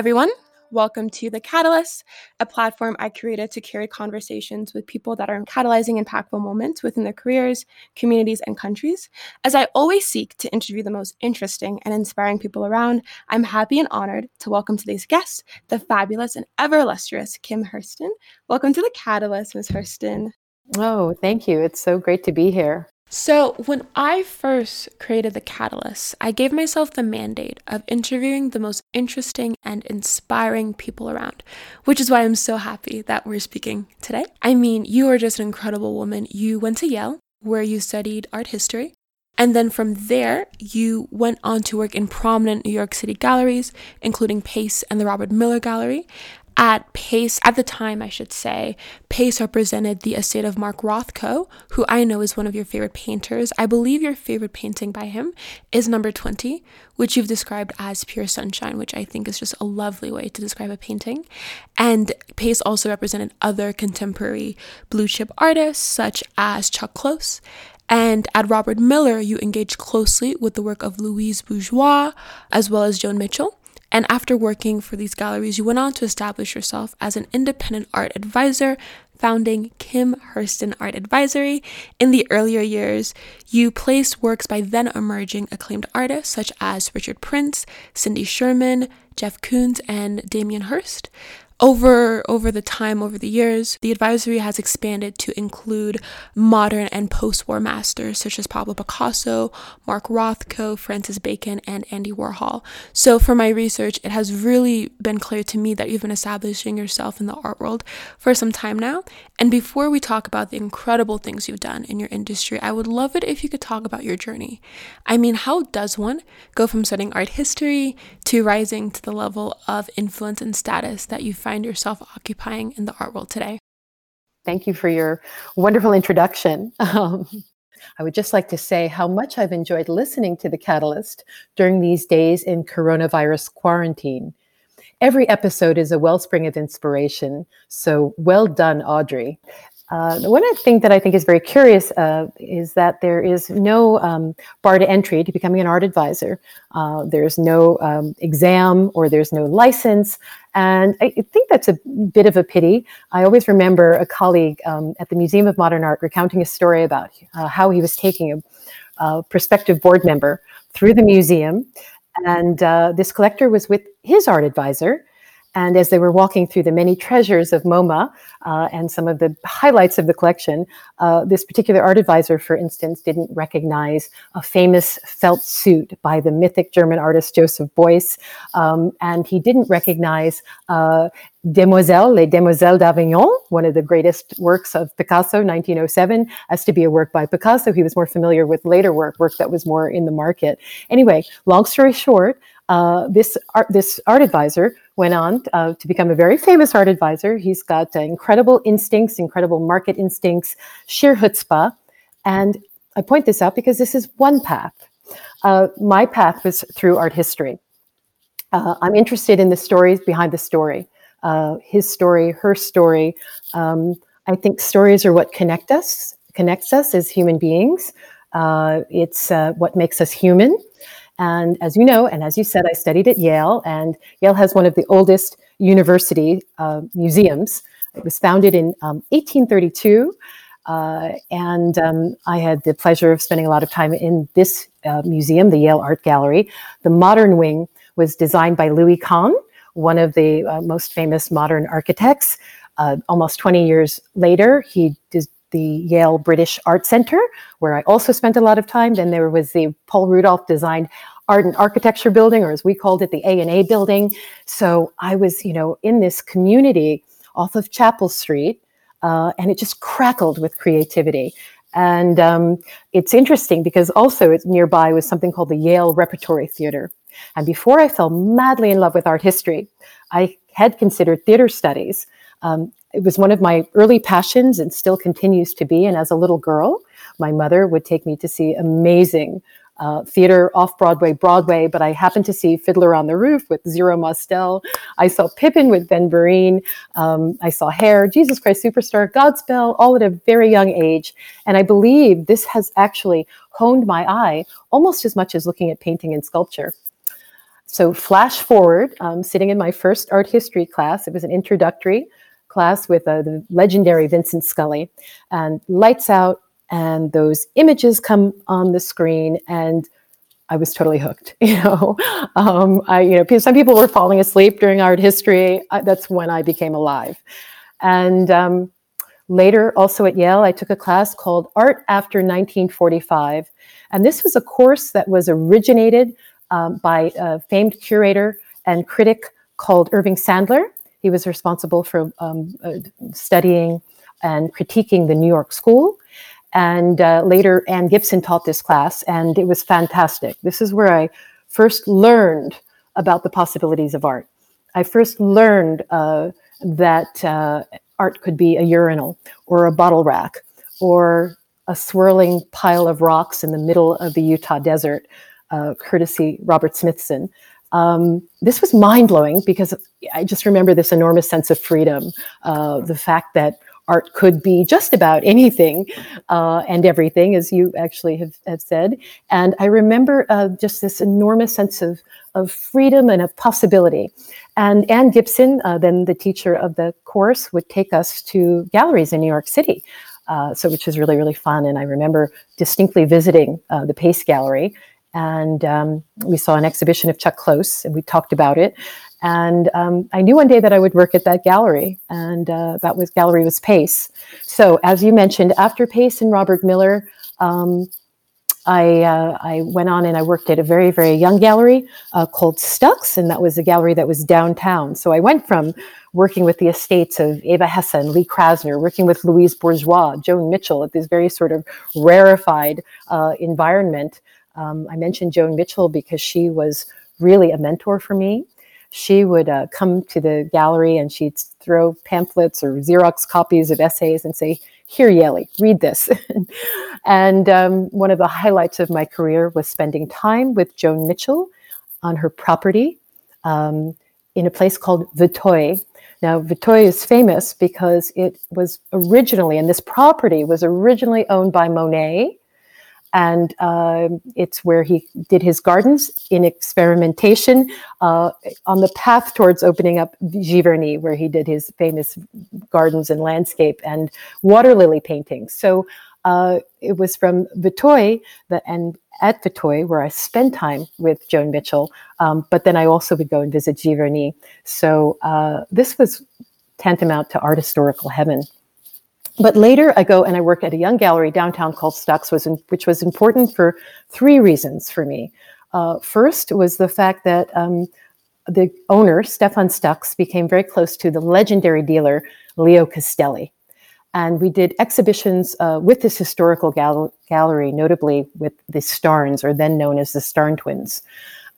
everyone. Welcome to The Catalyst, a platform I created to carry conversations with people that are catalyzing impactful moments within their careers, communities, and countries. As I always seek to interview the most interesting and inspiring people around, I'm happy and honored to welcome today's guest, the fabulous and ever illustrious Kim Heirston. Welcome to The Catalyst, Ms. Heirston. Oh, thank you. It's so great to be here. So, when I first created The Catalyst, I gave myself the mandate of interviewing the most interesting and inspiring people around, which is why I'm so happy that we're speaking today. I mean, you are just an incredible woman. You went to Yale, where you studied art history. And then from there, you went on to work in prominent New York City galleries, including Pace and the Robert Miller Gallery at Pace, at the time, I should say, Pace represented the estate of Mark Rothko, who I know is one of your favorite painters. I believe your favorite painting by him is number 20, which you've described as pure sunshine, which I think is just a lovely way to describe a painting. And Pace also represented other contemporary blue chip artists, such as Chuck Close. And at Robert Miller, you engaged closely with the work of Louise Bourgeois as well as Joan Mitchell. And after working for these galleries, you went on to establish yourself as an independent art advisor, founding Kim Heirston Art Advisory. In the earlier years, you placed works by then emerging acclaimed artists such as Richard Prince, Cindy Sherman, Jeff Koons, and Damien Hirst. Over over the time over the years, the advisory has expanded to include modern and post-war masters such as Pablo Picasso, Mark Rothko, Francis Bacon, and Andy Warhol. So for my research, it has really been clear to me that you've been establishing yourself in the art world for some time now. And before we talk about the incredible things you've done in your industry, I would love it if you could talk about your journey. I mean, how does one go from studying art history to rising to the level of influence and status that you find yourself occupying in the art world today. Thank you for your wonderful introduction. Um, I would just like to say how much I've enjoyed listening to The Catalyst during these days in coronavirus quarantine. Every episode is a wellspring of inspiration. So well done, Audrey. Uh, one thing that I think is very curious uh, is that there is no um, bar to entry to becoming an art advisor. Uh, there's no um, exam or there's no license. And I think that's a bit of a pity. I always remember a colleague um, at the Museum of Modern Art recounting a story about uh, how he was taking a, a prospective board member through the museum. And uh, this collector was with his art advisor. And as they were walking through the many treasures of MoMA uh, and some of the highlights of the collection, uh, this particular art advisor, for instance, didn't recognize a famous felt suit by the mythic German artist Joseph Beuys. Um, and he didn't recognize uh, Demoiselles, Les Demoiselles d'Avignon, one of the greatest works of Picasso, 1907, as to be a work by Picasso. He was more familiar with later work, work that was more in the market. Anyway, long story short, uh, this art, this art advisor went on uh, to become a very famous art advisor. He's got uh, incredible instincts, incredible market instincts, sheer chutzpah. And I point this out because this is one path. Uh, my path was through art history. Uh, I'm interested in the stories behind the story, his story, her story. Um, I think stories are what connect us, connects us as human beings. it's what makes us human. And as you know, and as you said, I studied at Yale, and Yale has one of the oldest university uh, museums. It was founded in um, 1832. Uh, and um, I had the pleasure of spending a lot of time in this uh, museum, the Yale Art Gallery. The modern wing was designed by Louis Kahn, one of the uh, most famous modern architects. Uh, almost 20 years later, he did the Yale British Art Center, where I also spent a lot of time. Then there was the Paul Rudolph designed art and architecture building, or as we called it, the A and A building. So I was, you know, in this community off of Chapel Street, uh, and it just crackled with creativity. And um, it's interesting because also nearby was something called the Yale Repertory Theater. And before I fell madly in love with art history, I had considered theater studies. Um, it was one of my early passions and still continues to be. And as a little girl, my mother would take me to see amazing uh, theater off Broadway, Broadway, but I happened to see Fiddler on the Roof with Zero Mostel. I saw Pippin with Ben Vereen. Um, I saw Hair, Jesus Christ Superstar, Godspell, all at a very young age. And I believe this has actually honed my eye almost as much as looking at painting and sculpture. so, flash forward, um, sitting in my first art history class, it was an introductory class with uh, the legendary Vincent Scully, and lights out, and those images come on the screen, and I was totally hooked. You know, um, I you know some people were falling asleep during art history. I, that's when I became alive, and um, later also at Yale, I took a class called Art After 1945, and this was a course that was originated um, by a famed curator and critic called Irving Sandler. He was responsible for um, uh, studying and critiquing the New York School. And uh, later, Anne Gibson taught this class, and it was fantastic. This is where I first learned about the possibilities of art. I first learned uh, that uh, art could be a urinal or a bottle rack or a swirling pile of rocks in the middle of the Utah desert uh, courtesy Robert Smithson. Um, this was mind blowing because I just remember this enormous sense of freedom, uh, the fact that art could be just about anything uh, and everything, as you actually have, have said. And I remember uh, just this enormous sense of, of freedom and of possibility. And Anne Gibson, uh, then the teacher of the course, would take us to galleries in New York City. Uh, so, which was really, really fun. And I remember distinctly visiting uh, the Pace Gallery and um, we saw an exhibition of Chuck Close, and we talked about it. And um, I knew one day that I would work at that gallery, and uh, that was gallery was Pace. So, as you mentioned, after Pace and Robert Miller, um, I uh, I went on and I worked at a very very young gallery uh, called Stux, and that was a gallery that was downtown. So I went from working with the estates of Eva Hesse and Lee Krasner, working with Louise Bourgeois, Joan Mitchell, at this very sort of rarefied uh, environment, um, I mentioned Joan Mitchell because she was really a mentor for me. She would uh, come to the gallery and she'd throw pamphlets or Xerox copies of essays and say, Here, Yeli, read this. and um, one of the highlights of my career was spending time with Joan Mitchell on her property um, in a place called Vétheuil. Now, Vétheuil is famous because it was originally, and this property was originally owned by Monet and uh, it's where he did his gardens in experimentation uh, on the path towards opening up Giverny, where he did his famous gardens and landscape and water lily paintings. So uh, it was from Vétheuil and at Vétheuil where I spent time with Joan Mitchell, um, but then I also would go and visit Giverny. So uh, this was tantamount to art historical heaven. But later, I go and I work at a young gallery downtown called Stux, was in, which was important for three reasons for me. Uh, first was the fact that um, the owner, Stefan Stux, became very close to the legendary dealer, Leo Castelli. And we did exhibitions uh, with this historical gal- gallery, notably with the Starns, or then known as the Starn twins.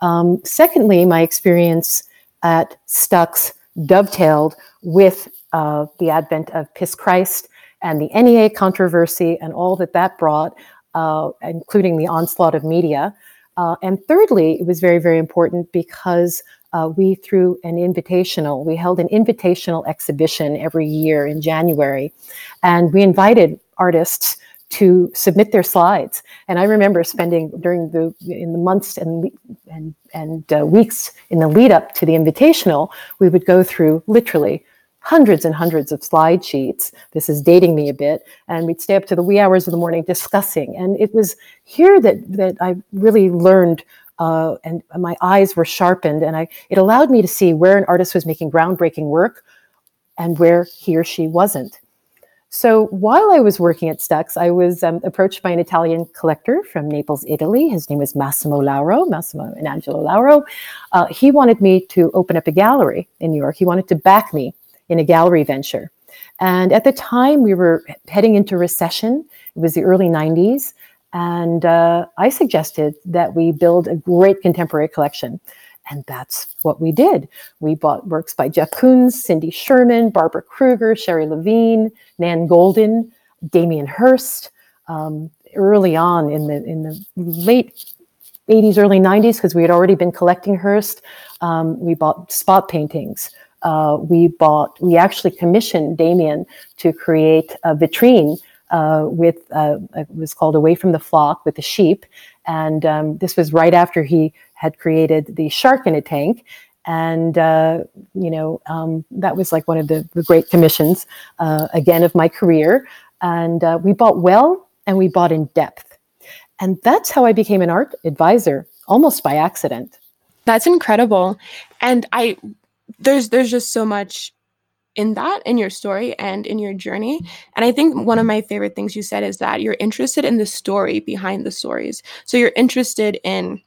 Um, secondly, my experience at Stux dovetailed with uh, the advent of Piss Christ and the NEA controversy and all that that brought, uh, including the onslaught of media. Uh, and thirdly, it was very, very important because uh, we threw an invitational, we held an invitational exhibition every year in January, and we invited artists to submit their slides. And I remember spending during the in the months and and and uh, weeks in the lead up to the invitational, we would go through literally hundreds and hundreds of slide sheets. This is dating me a bit. And we'd stay up to the wee hours of the morning discussing. And it was here that, that I really learned uh, and my eyes were sharpened. And I, it allowed me to see where an artist was making groundbreaking work and where he or she wasn't. So while I was working at Stux, I was um, approached by an Italian collector from Naples, Italy. His name was Massimo Lauro, Massimo and Angelo Lauro. Uh, he wanted me to open up a gallery in New York. He wanted to back me in a gallery venture. And at the time, we were heading into recession. It was the early 90s. And uh, I suggested that we build a great contemporary collection. And that's what we did. We bought works by Jeff Koons, Cindy Sherman, Barbara Kruger, Sherrie Levine, Nan Goldin, Damien Hirst. Um, early on in the in the late 80s, early 90s, because we had already been collecting Hirst, um, we bought spot paintings uh, we bought, we actually commissioned Damien to create a vitrine uh, with, uh, it was called Away from the Flock with the sheep. And um, this was right after he had created the shark in a tank. And, uh, you know, um, that was like one of the, the great commissions, uh, again, of my career. And uh, we bought well and we bought in depth. And that's how I became an art advisor, almost by accident. That's incredible. And I, there's, there's just so much in that in your story and in your journey and i think one of my favorite things you said is that you're interested in the story behind the stories so you're interested in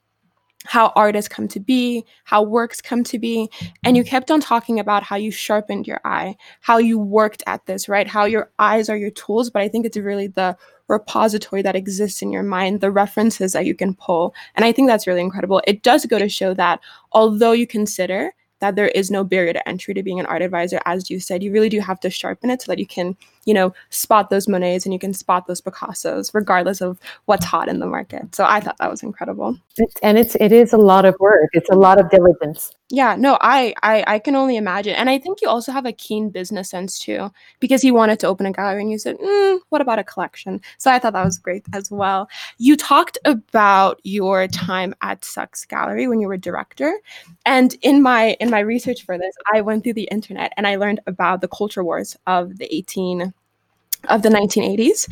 how art has come to be, how works come to be. And you kept on talking about how you sharpened your eye, how you worked at this, right? How your eyes are your tools, but I think it's really the repository that exists in your mind, the references that you can pull. And I think that's really incredible. It does go to show that although you consider that there is no barrier to entry to being an art advisor. As you said, you really do have to sharpen it so that you can, you know, spot those Monets and you can spot those Picassos, regardless of what's hot in the market. So I thought that was incredible. And it's it is a lot of work. It's a lot of diligence. Yeah, no, I, I I can only imagine, and I think you also have a keen business sense too, because you wanted to open a gallery, and you said, mm, "What about a collection?" So I thought that was great as well. You talked about your time at Stux Gallery when you were director, and in my in my research for this, I went through the internet and I learned about the culture wars of the eighteen of the 1980s,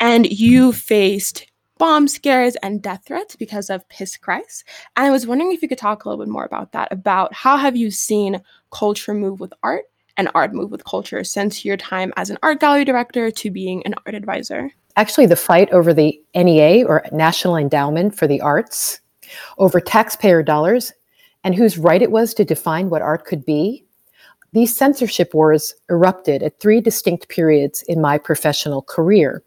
and you faced bomb scares and death threats because of Piss Christ. And I was wondering if you could talk a little bit more about that, about how have you seen culture move with art and art move with culture since your time as an art gallery director to being an art advisor? Actually, the fight over the NEA or National Endowment for the Arts, over taxpayer dollars, and whose right it was to define what art could be. These censorship wars erupted at three distinct periods in my professional career.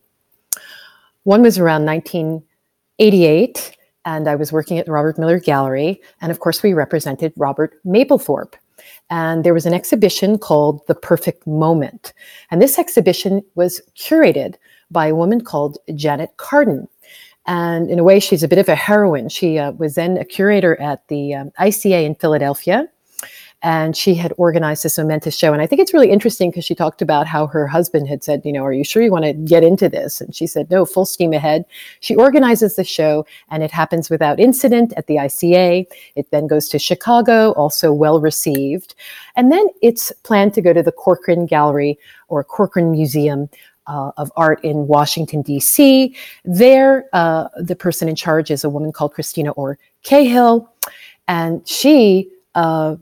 One was around 1988, and I was working at the Robert Miller Gallery. And of course, we represented Robert Mapplethorpe. And there was an exhibition called The Perfect Moment. And this exhibition was curated by a woman called Janet Kardon. And in a way, she's a bit of a heroine. She uh, was then a curator at the um, ICA in Philadelphia and she had organized this momentous show. And I think it's really interesting because she talked about how her husband had said, you know, are you sure you want to get into this? And she said, no, full steam ahead. She organizes the show and it happens without incident at the ICA. It then goes to Chicago, also well received. And then it's planned to go to the Corcoran Gallery or Corcoran Museum uh, of art in Washington, D.C. There, uh, the person in charge is a woman called Christina Orr Cahall, and she uh,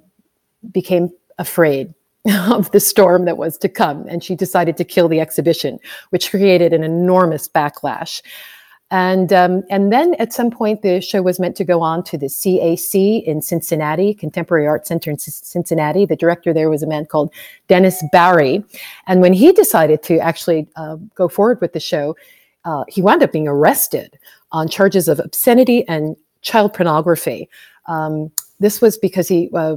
became afraid of the storm that was to come, and she decided to kill the exhibition, which created an enormous backlash. And um, and then at some point, the show was meant to go on to the CAC in Cincinnati, Contemporary Art Center in C- Cincinnati. The director there was a man called Dennis Barrie, and when he decided to actually uh, go forward with the show, uh, he wound up being arrested on charges of obscenity and child pornography. Um, this was because he uh,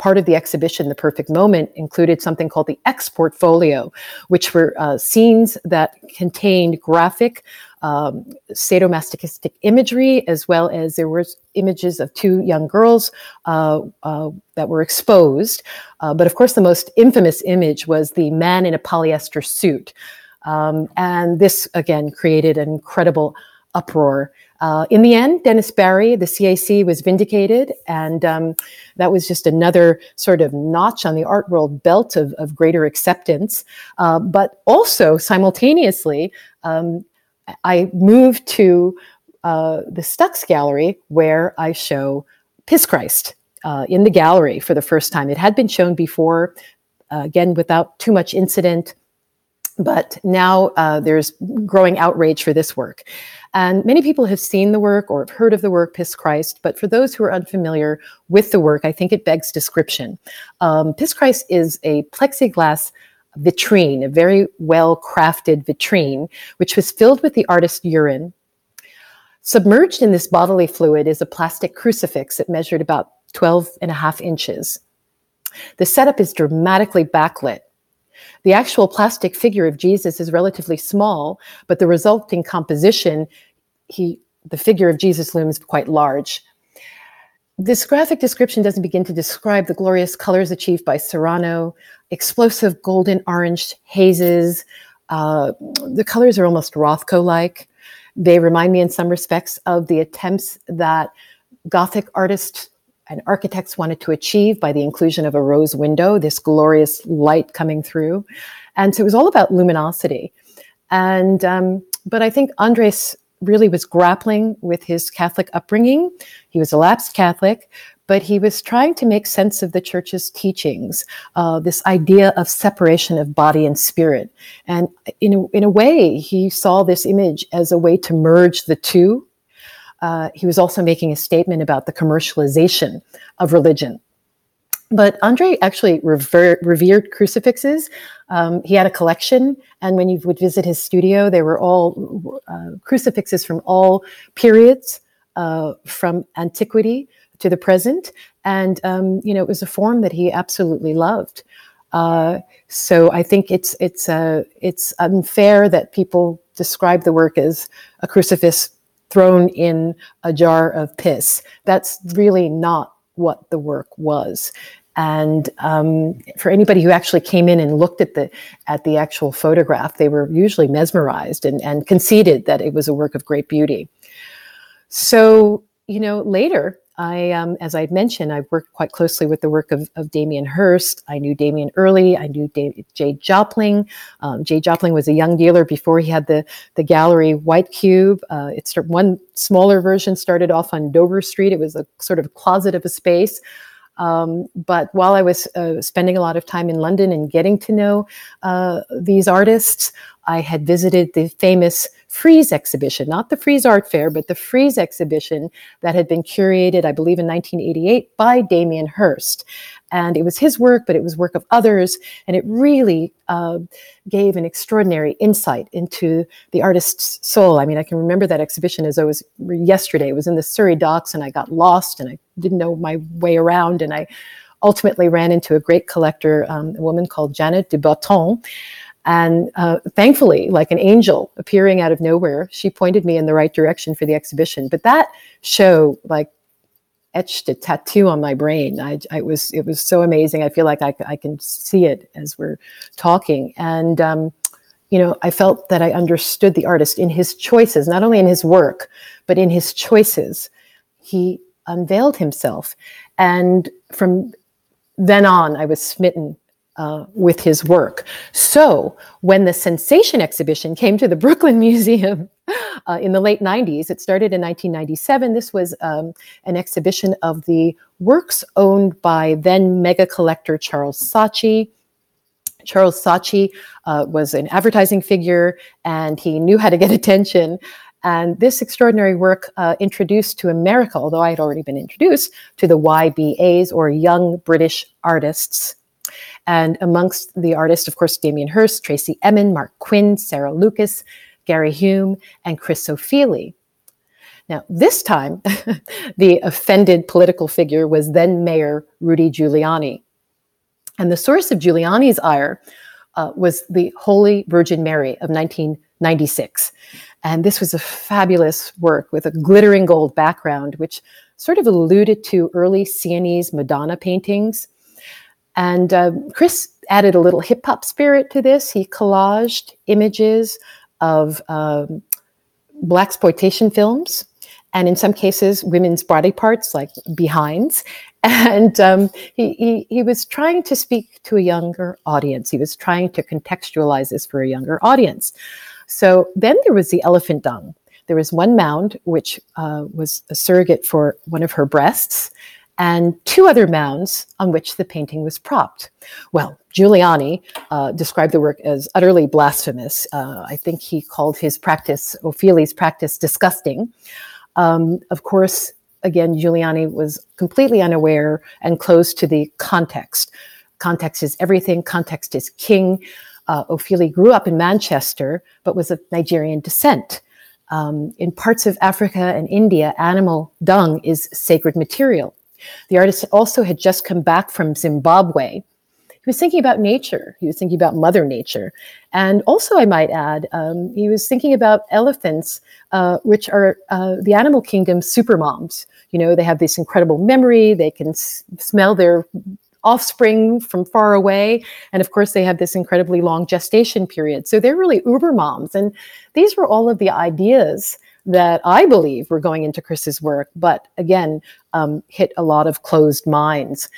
part of the exhibition, The Perfect Moment, included something called the X Portfolio, which were uh, scenes that contained graphic um, sadomasochistic imagery, as well as there were images of two young girls uh, uh, that were exposed. Uh, but of course, the most infamous image was the man in a polyester suit. Um, and this, again, created an incredible uproar. Uh, in the end, Dennis Barrie, the CAC, was vindicated, and um, that was just another sort of notch on the art world belt of, of greater acceptance. Uh, but also, simultaneously, um, I moved to uh, the Stux Gallery, where I show Piss Christ uh, in the gallery for the first time. It had been shown before, uh, again, without too much incident but now uh, there's growing outrage for this work. And many people have seen the work or have heard of the work, Piss Christ, but for those who are unfamiliar with the work, I think it begs description. Um, Piss Christ is a plexiglass vitrine, a very well crafted vitrine, which was filled with the artist's urine. Submerged in this bodily fluid is a plastic crucifix that measured about 12 and a half inches. The setup is dramatically backlit the actual plastic figure of Jesus is relatively small, but the resulting composition, he, the figure of Jesus looms quite large. This graphic description doesn't begin to describe the glorious colors achieved by Serrano, explosive golden orange hazes. Uh, the colors are almost Rothko like. They remind me in some respects of the attempts that Gothic artists and architects wanted to achieve by the inclusion of a rose window, this glorious light coming through. And so it was all about luminosity. And, um, but I think Andres really was grappling with his Catholic upbringing. He was a lapsed Catholic, but he was trying to make sense of the church's teachings, uh, this idea of separation of body and spirit. And in a, in a way, he saw this image as a way to merge the two. Uh, he was also making a statement about the commercialization of religion. But Andre actually rever- revered crucifixes. Um, he had a collection, and when you would visit his studio, they were all uh, crucifixes from all periods, uh, from antiquity to the present. And, um, you know, it was a form that he absolutely loved. Uh, so I think it's, it's, uh, it's unfair that people describe the work as a crucifix thrown in a jar of piss. That's really not what the work was. And um, for anybody who actually came in and looked at the at the actual photograph, they were usually mesmerized and, and conceded that it was a work of great beauty. So you know, later I, um, as I mentioned, I worked quite closely with the work of, of Damien Hirst. I knew Damien early. I knew Dave, Jay Jopling. Um, Jay Jopling was a young dealer before he had the, the gallery White Cube. Uh, it's one smaller version started off on Dover Street. It was a sort of closet of a space. Um, but while I was uh, spending a lot of time in London and getting to know uh, these artists, I had visited the famous Freeze exhibition, not the Frieze Art Fair, but the Freeze exhibition that had been curated, I believe, in 1988 by Damien Hirst. And it was his work, but it was work of others. And it really uh, gave an extraordinary insight into the artist's soul. I mean, I can remember that exhibition as though it was yesterday. It was in the Surrey docks, and I got lost and I didn't know my way around. And I ultimately ran into a great collector, um, a woman called Janet de Botton. And uh, thankfully, like an angel appearing out of nowhere, she pointed me in the right direction for the exhibition. But that show, like, etched a tattoo on my brain. I, I was it was so amazing. I feel like I, I can see it as we're talking. And um, you know, I felt that I understood the artist in his choices, not only in his work, but in his choices. He unveiled himself, and from then on, I was smitten uh, with his work. So when the Sensation exhibition came to the Brooklyn Museum uh, in the late 90s, it started in 1997. This was um, an exhibition of the works owned by then mega collector Charles Saatchi. Charles Saatchi uh, was an advertising figure and he knew how to get attention. And this extraordinary work uh, introduced to America, although I had already been introduced to the YBAs or Young British Artists and amongst the artists, of course, Damien Hirst, Tracey Emin, Marc Quinn, Sarah Lucas, Gary Hume, and Chris Ofili. Now, this time, the offended political figure was then Mayor Rudy Giuliani. And the source of Giuliani's ire uh, was the Holy Virgin Mary of 1996. And this was a fabulous work with a glittering gold background, which sort of alluded to early Sienese Madonna paintings. And uh, Chris added a little hip hop spirit to this. He collaged images of um, blaxploitation films, and in some cases, women's body parts like behinds. And um, he, he, he was trying to speak to a younger audience. He was trying to contextualize this for a younger audience. So then there was the elephant dung. There was one mound which uh, was a surrogate for one of her breasts and two other mounds on which the painting was propped. Well, Giuliani uh, described the work as utterly blasphemous. Uh, I think he called his practice, Ofili's practice, disgusting. Um, of course, again, Giuliani was completely unaware and closed to the context. Context is everything, context is king. Uh, Ofili grew up in Manchester, but was of Nigerian descent. Um, in parts of Africa and India, animal dung is sacred material. The artist also had just come back from Zimbabwe. He was thinking about nature. He was thinking about Mother Nature. And also, I might add, um, he was thinking about elephants, uh, which are uh, the animal kingdom's supermoms. You know, they have this incredible memory, they can s- smell their offspring from far away. And of course, they have this incredibly long gestation period. So they're really uber moms. And these were all of the ideas that I believe were going into Chris's work, but again, um, hit a lot of closed minds.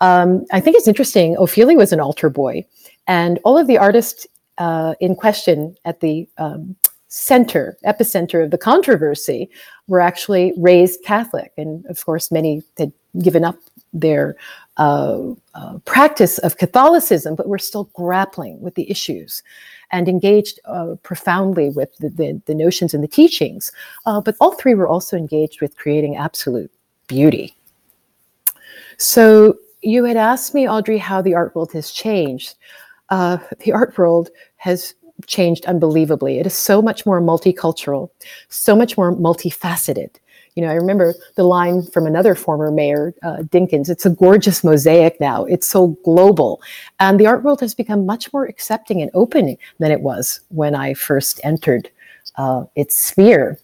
Um, I think it's interesting. Ofili was an altar boy, and all of the artists uh, in question at the um, center, epicenter of the controversy, were actually raised Catholic. And of course, many had given up their uh, uh, practice of Catholicism, but were still grappling with the issues and engaged uh, profoundly with the, the, the, notions and the teachings. Uh, but all three were also engaged with creating absolute beauty. So you had asked me, Audrey, how the art world has changed. Uh, the art world has changed unbelievably. It is so much more multicultural, so much more multifaceted. You know, I remember the line from another former mayor, uh, Dinkins, it's a gorgeous mosaic now. It's so global. And the art world has become much more accepting and open than it was when I first entered uh, its sphere.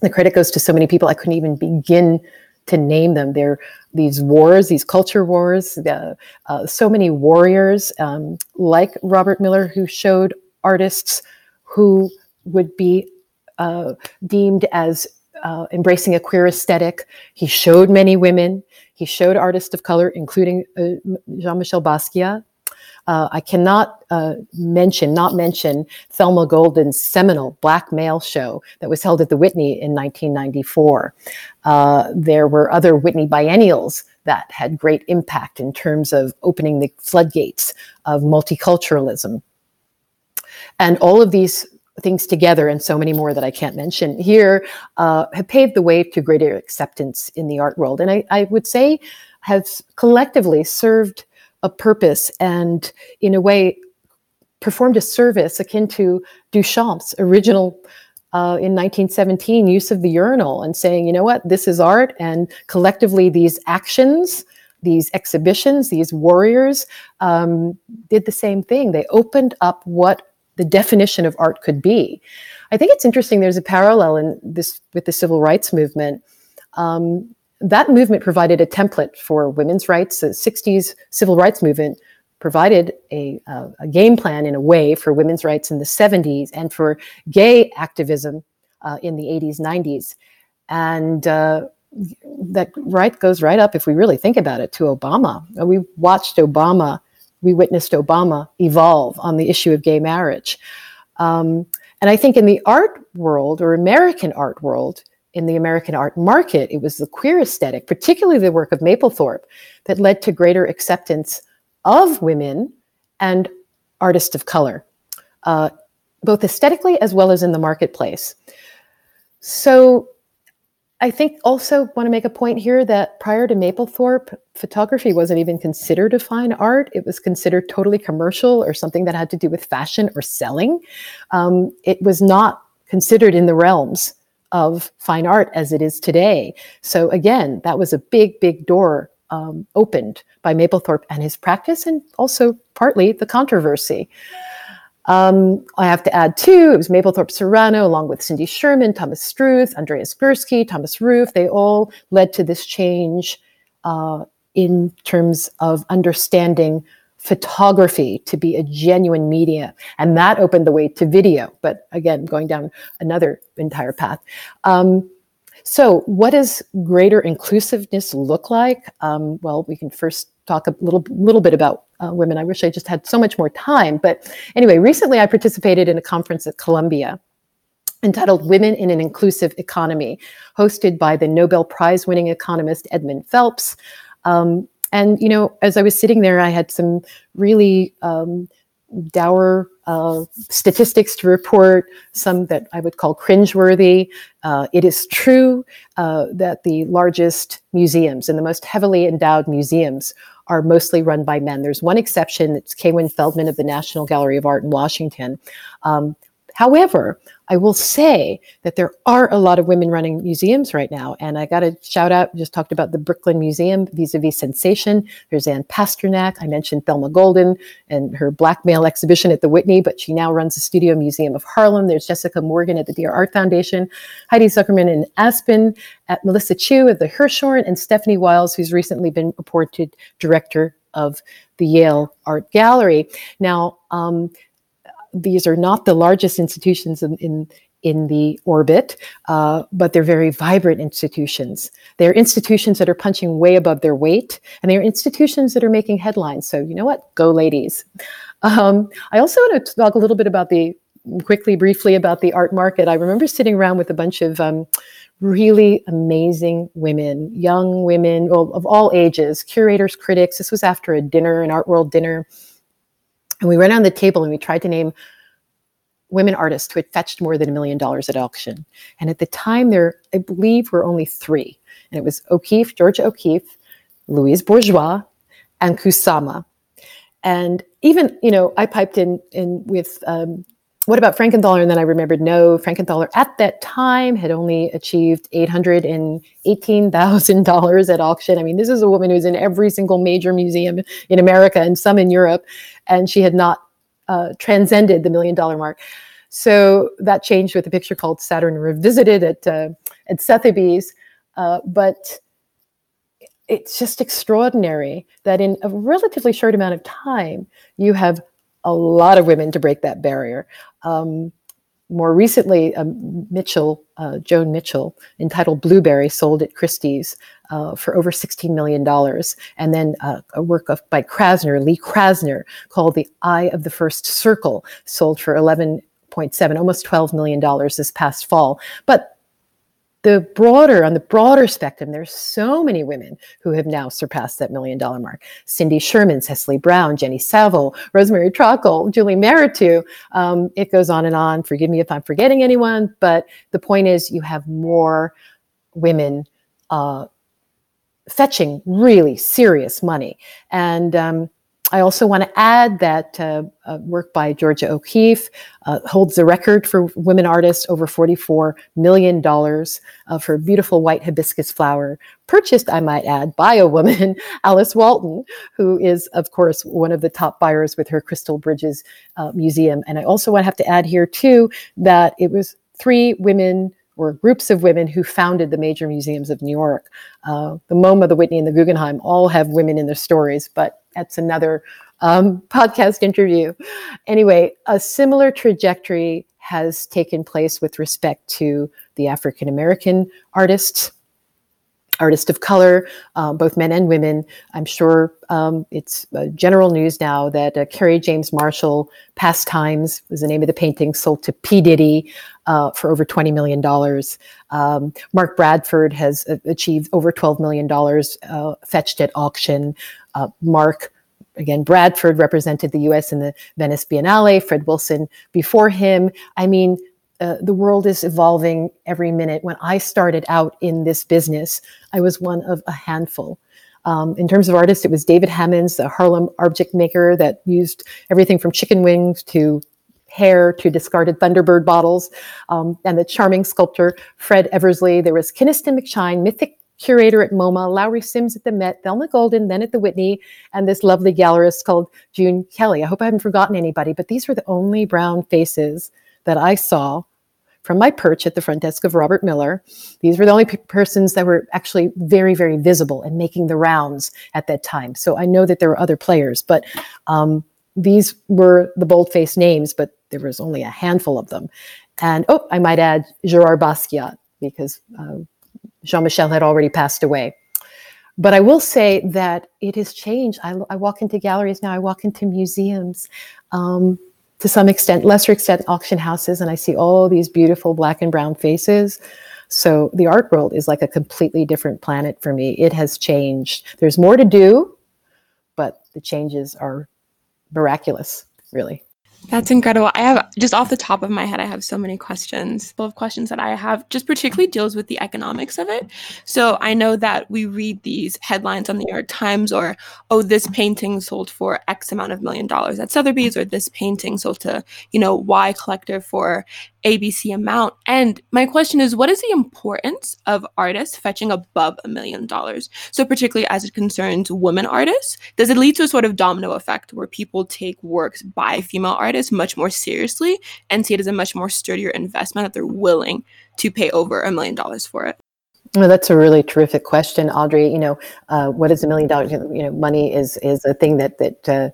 The credit goes to so many people, I couldn't even begin to name them. There these wars, these culture wars, uh, uh, so many warriors um, like Robert Miller who showed artists who would be uh, deemed as uh, embracing a queer aesthetic. He showed many women. He showed artists of color, including uh, Jean-Michel Basquiat. Uh, I cannot uh, mention, not mention Thelma Golden's seminal Black Male show that was held at the Whitney in 1994. Uh, there were other Whitney biennials that had great impact in terms of opening the floodgates of multiculturalism. And all of these things together and so many more that I can't mention here uh, have paved the way to greater acceptance in the art world. And I, I would say have collectively served a purpose and, in a way, performed a service akin to Duchamp's original. Uh, in 1917, use of the urinal and saying, you know what, this is art, and collectively these actions these exhibitions, these warriors um, did the same thing. They opened up what the definition of art could be. I think it's interesting. There's a parallel in this with the civil rights movement. Um, that movement provided a template for women's rights. The 60s civil rights movement provided a, a, game plan in a way for women's rights in the 70s and for gay activism uh, in the 80s, 90s. And uh, that right goes right up, if we really think about it, to Obama. We watched Obama we witnessed Obama evolve on the issue of gay marriage. Um, and I think in the art world or American art world, in the American art market, it was the queer aesthetic, particularly the work of Mapplethorpe, that led to greater acceptance of women and artists of color, uh, both aesthetically as well as in the marketplace. So I think also want to make a point here that prior to Mapplethorpe, photography wasn't even considered a fine art. It was considered totally commercial or something that had to do with fashion or selling. Um, it was not considered in the realms of fine art as it is today. So again, that was a big, big door um, opened by Mapplethorpe and his practice, and also partly the controversy. Um, I have to add too, it was Mapplethorpe Serrano, along with Cindy Sherman, Thomas Struth, Andreas Gursky, Thomas Ruff. They all led to this change uh, in terms of understanding photography to be a genuine media. And that opened the way to video. But again, going down another entire path. Um, so, what does greater inclusiveness look like? Um, well, we can first talk a little little bit about uh, women. I wish I just had so much more time. But anyway, recently I participated in a conference at Columbia entitled Women in an Inclusive Economy, hosted by the Nobel Prize winning economist Edmund Phelps. Um, and, you know, as I was sitting there, I had some really um, dour uh, statistics to report, some that I would call cringeworthy. Uh, it is true uh, that the largest museums and the most heavily endowed museums are mostly run by men. There's one exception, it's Kaywin Feldman of the National Gallery of Art in Washington. Um, However, I will say that there are a lot of women running museums right now. And I got to shout out, just talked about the Brooklyn Museum vis a vis Sensation. There's Anne Pasternak. I mentioned Thelma Golden and her Black Male exhibition at the Whitney, but she now runs the Studio Museum of Harlem. There's Jessica Morgan at the Dia Art Foundation, Heidi Zuckerman in Aspen, at Melissa Chiu at the Hirshhorn, and Stephanie Wiles, who's recently been appointed director of the Yale Art Gallery. Now, um, these are not the largest institutions in, in, in the orbit, uh, but they're very vibrant institutions. They're institutions that are punching way above their weight, and they're institutions that are making headlines. So, you know what? Go, ladies. Um, I also want to talk a little bit about the quickly, briefly about the art market. I remember sitting around with a bunch of um, really amazing women, young women well, of all ages, curators, critics. This was after a dinner, an art world dinner. And we went on the table and we tried to name women artists who had fetched more than a million dollars at auction. And at the time, there, I believe, were only three. And it was O'Keeffe, Georgia O'Keeffe, Louise Bourgeois, and Kusama. And even, you know, I piped in, in with, um, what about Frankenthaler? And then I remembered, no, Frankenthaler at that time had only achieved $818,000 at auction. I mean, this is a woman who's in every single major museum in America and some in Europe, and she had not uh, transcended the million dollar mark. So that changed with a picture called Saturn Revisited at, uh, at Sotheby's. Uh, but it's just extraordinary that in a relatively short amount of time, you have a lot of women to break that barrier. Um, more recently, um, Mitchell, uh, Joan Mitchell, entitled Blueberry, sold at Christie's uh, for over $16 million. And then uh, a work of, by Krasner, Lee Krasner, called The Eye of the First Circle, sold for 11.7, almost $12 million this past fall. But the broader on the broader spectrum there's so many women who have now surpassed that million dollar mark. Cindy sherman cecily brown jenny saville rosemarie trockel julie mehretu um, it goes on and on. Forgive me if i'm forgetting anyone but the point is you have more women uh, fetching really serious money. And um, I also want to add that uh, uh, work by Georgia O'Keeffe uh, holds the record for women artists over $44 million uh, for a beautiful white hibiscus flower, purchased, I might add, by a woman, Alice Walton, who is, of course, one of the top buyers with her Crystal Bridges uh, Museum. And I also want to have to add here, too, that it was three women or groups of women who founded the major museums of New York. Uh, the MoMA, the Whitney, and the Guggenheim all have women in their stories, but that's another um, podcast interview. Anyway, a similar trajectory has taken place with respect to the African American artists artists of color, um, both men and women. I'm sure um, it's uh, general news now that uh, Kerry James Marshall, Pastimes was the name of the painting, sold to P. Diddy uh, for over $20 million. Um, Mark Bradford has uh, achieved over $12 million uh, fetched at auction. Mark again, Bradford represented the US in the Venice Biennale, Fred Wilson before him. I mean, uh, the world is evolving every minute. When I started out in this business, I was one of a handful. Um, in terms of artists, it was David Hammons, the Harlem object maker that used everything from chicken wings to hair to discarded Thunderbird bottles, um, and the charming sculptor Fred Eversley. There was Kynaston McShine, mythic curator at MoMA, Lowery Sims at the Met, Thelma Golden, then at the Whitney, and this lovely gallerist called June Kelly. I hope I haven't forgotten anybody, but these were the only brown faces that I saw from my perch at the front desk of Robert Miller. These were the only p- persons that were actually very, very visible and making the rounds at that time. So I know that there were other players, but um, these were the bold-faced names, but there was only a handful of them. And oh, I might add Gerard Basquiat because uh, Jean-Michel had already passed away. But I will say that it has changed. I, I walk into galleries now. I walk into museums. Um, to some extent, lesser extent, auction houses, and I see all these beautiful black and brown faces. So the art world is like a completely different planet for me. It has changed. There's more to do, but the changes are miraculous, really. That's incredible. I have just off the top of my head, I have so many questions. Full of questions that I have just particularly deals with the economics of it. So I know that we read these headlines on the New York Times or, oh, this painting sold for X amount of million dollars at Sotheby's, or this painting sold to, you know, Y collector for ABC amount. And my question is, what is the importance of artists fetching above a million dollars? So, particularly as it concerns women artists, does it lead to a sort of domino effect where people take works by female artists much more seriously and see it as a much more sturdier investment that they're willing to pay over a million dollars for it? Well, that's a really terrific question, Audrey. You know, uh, what is a million dollars? You know, money is is a thing that that uh,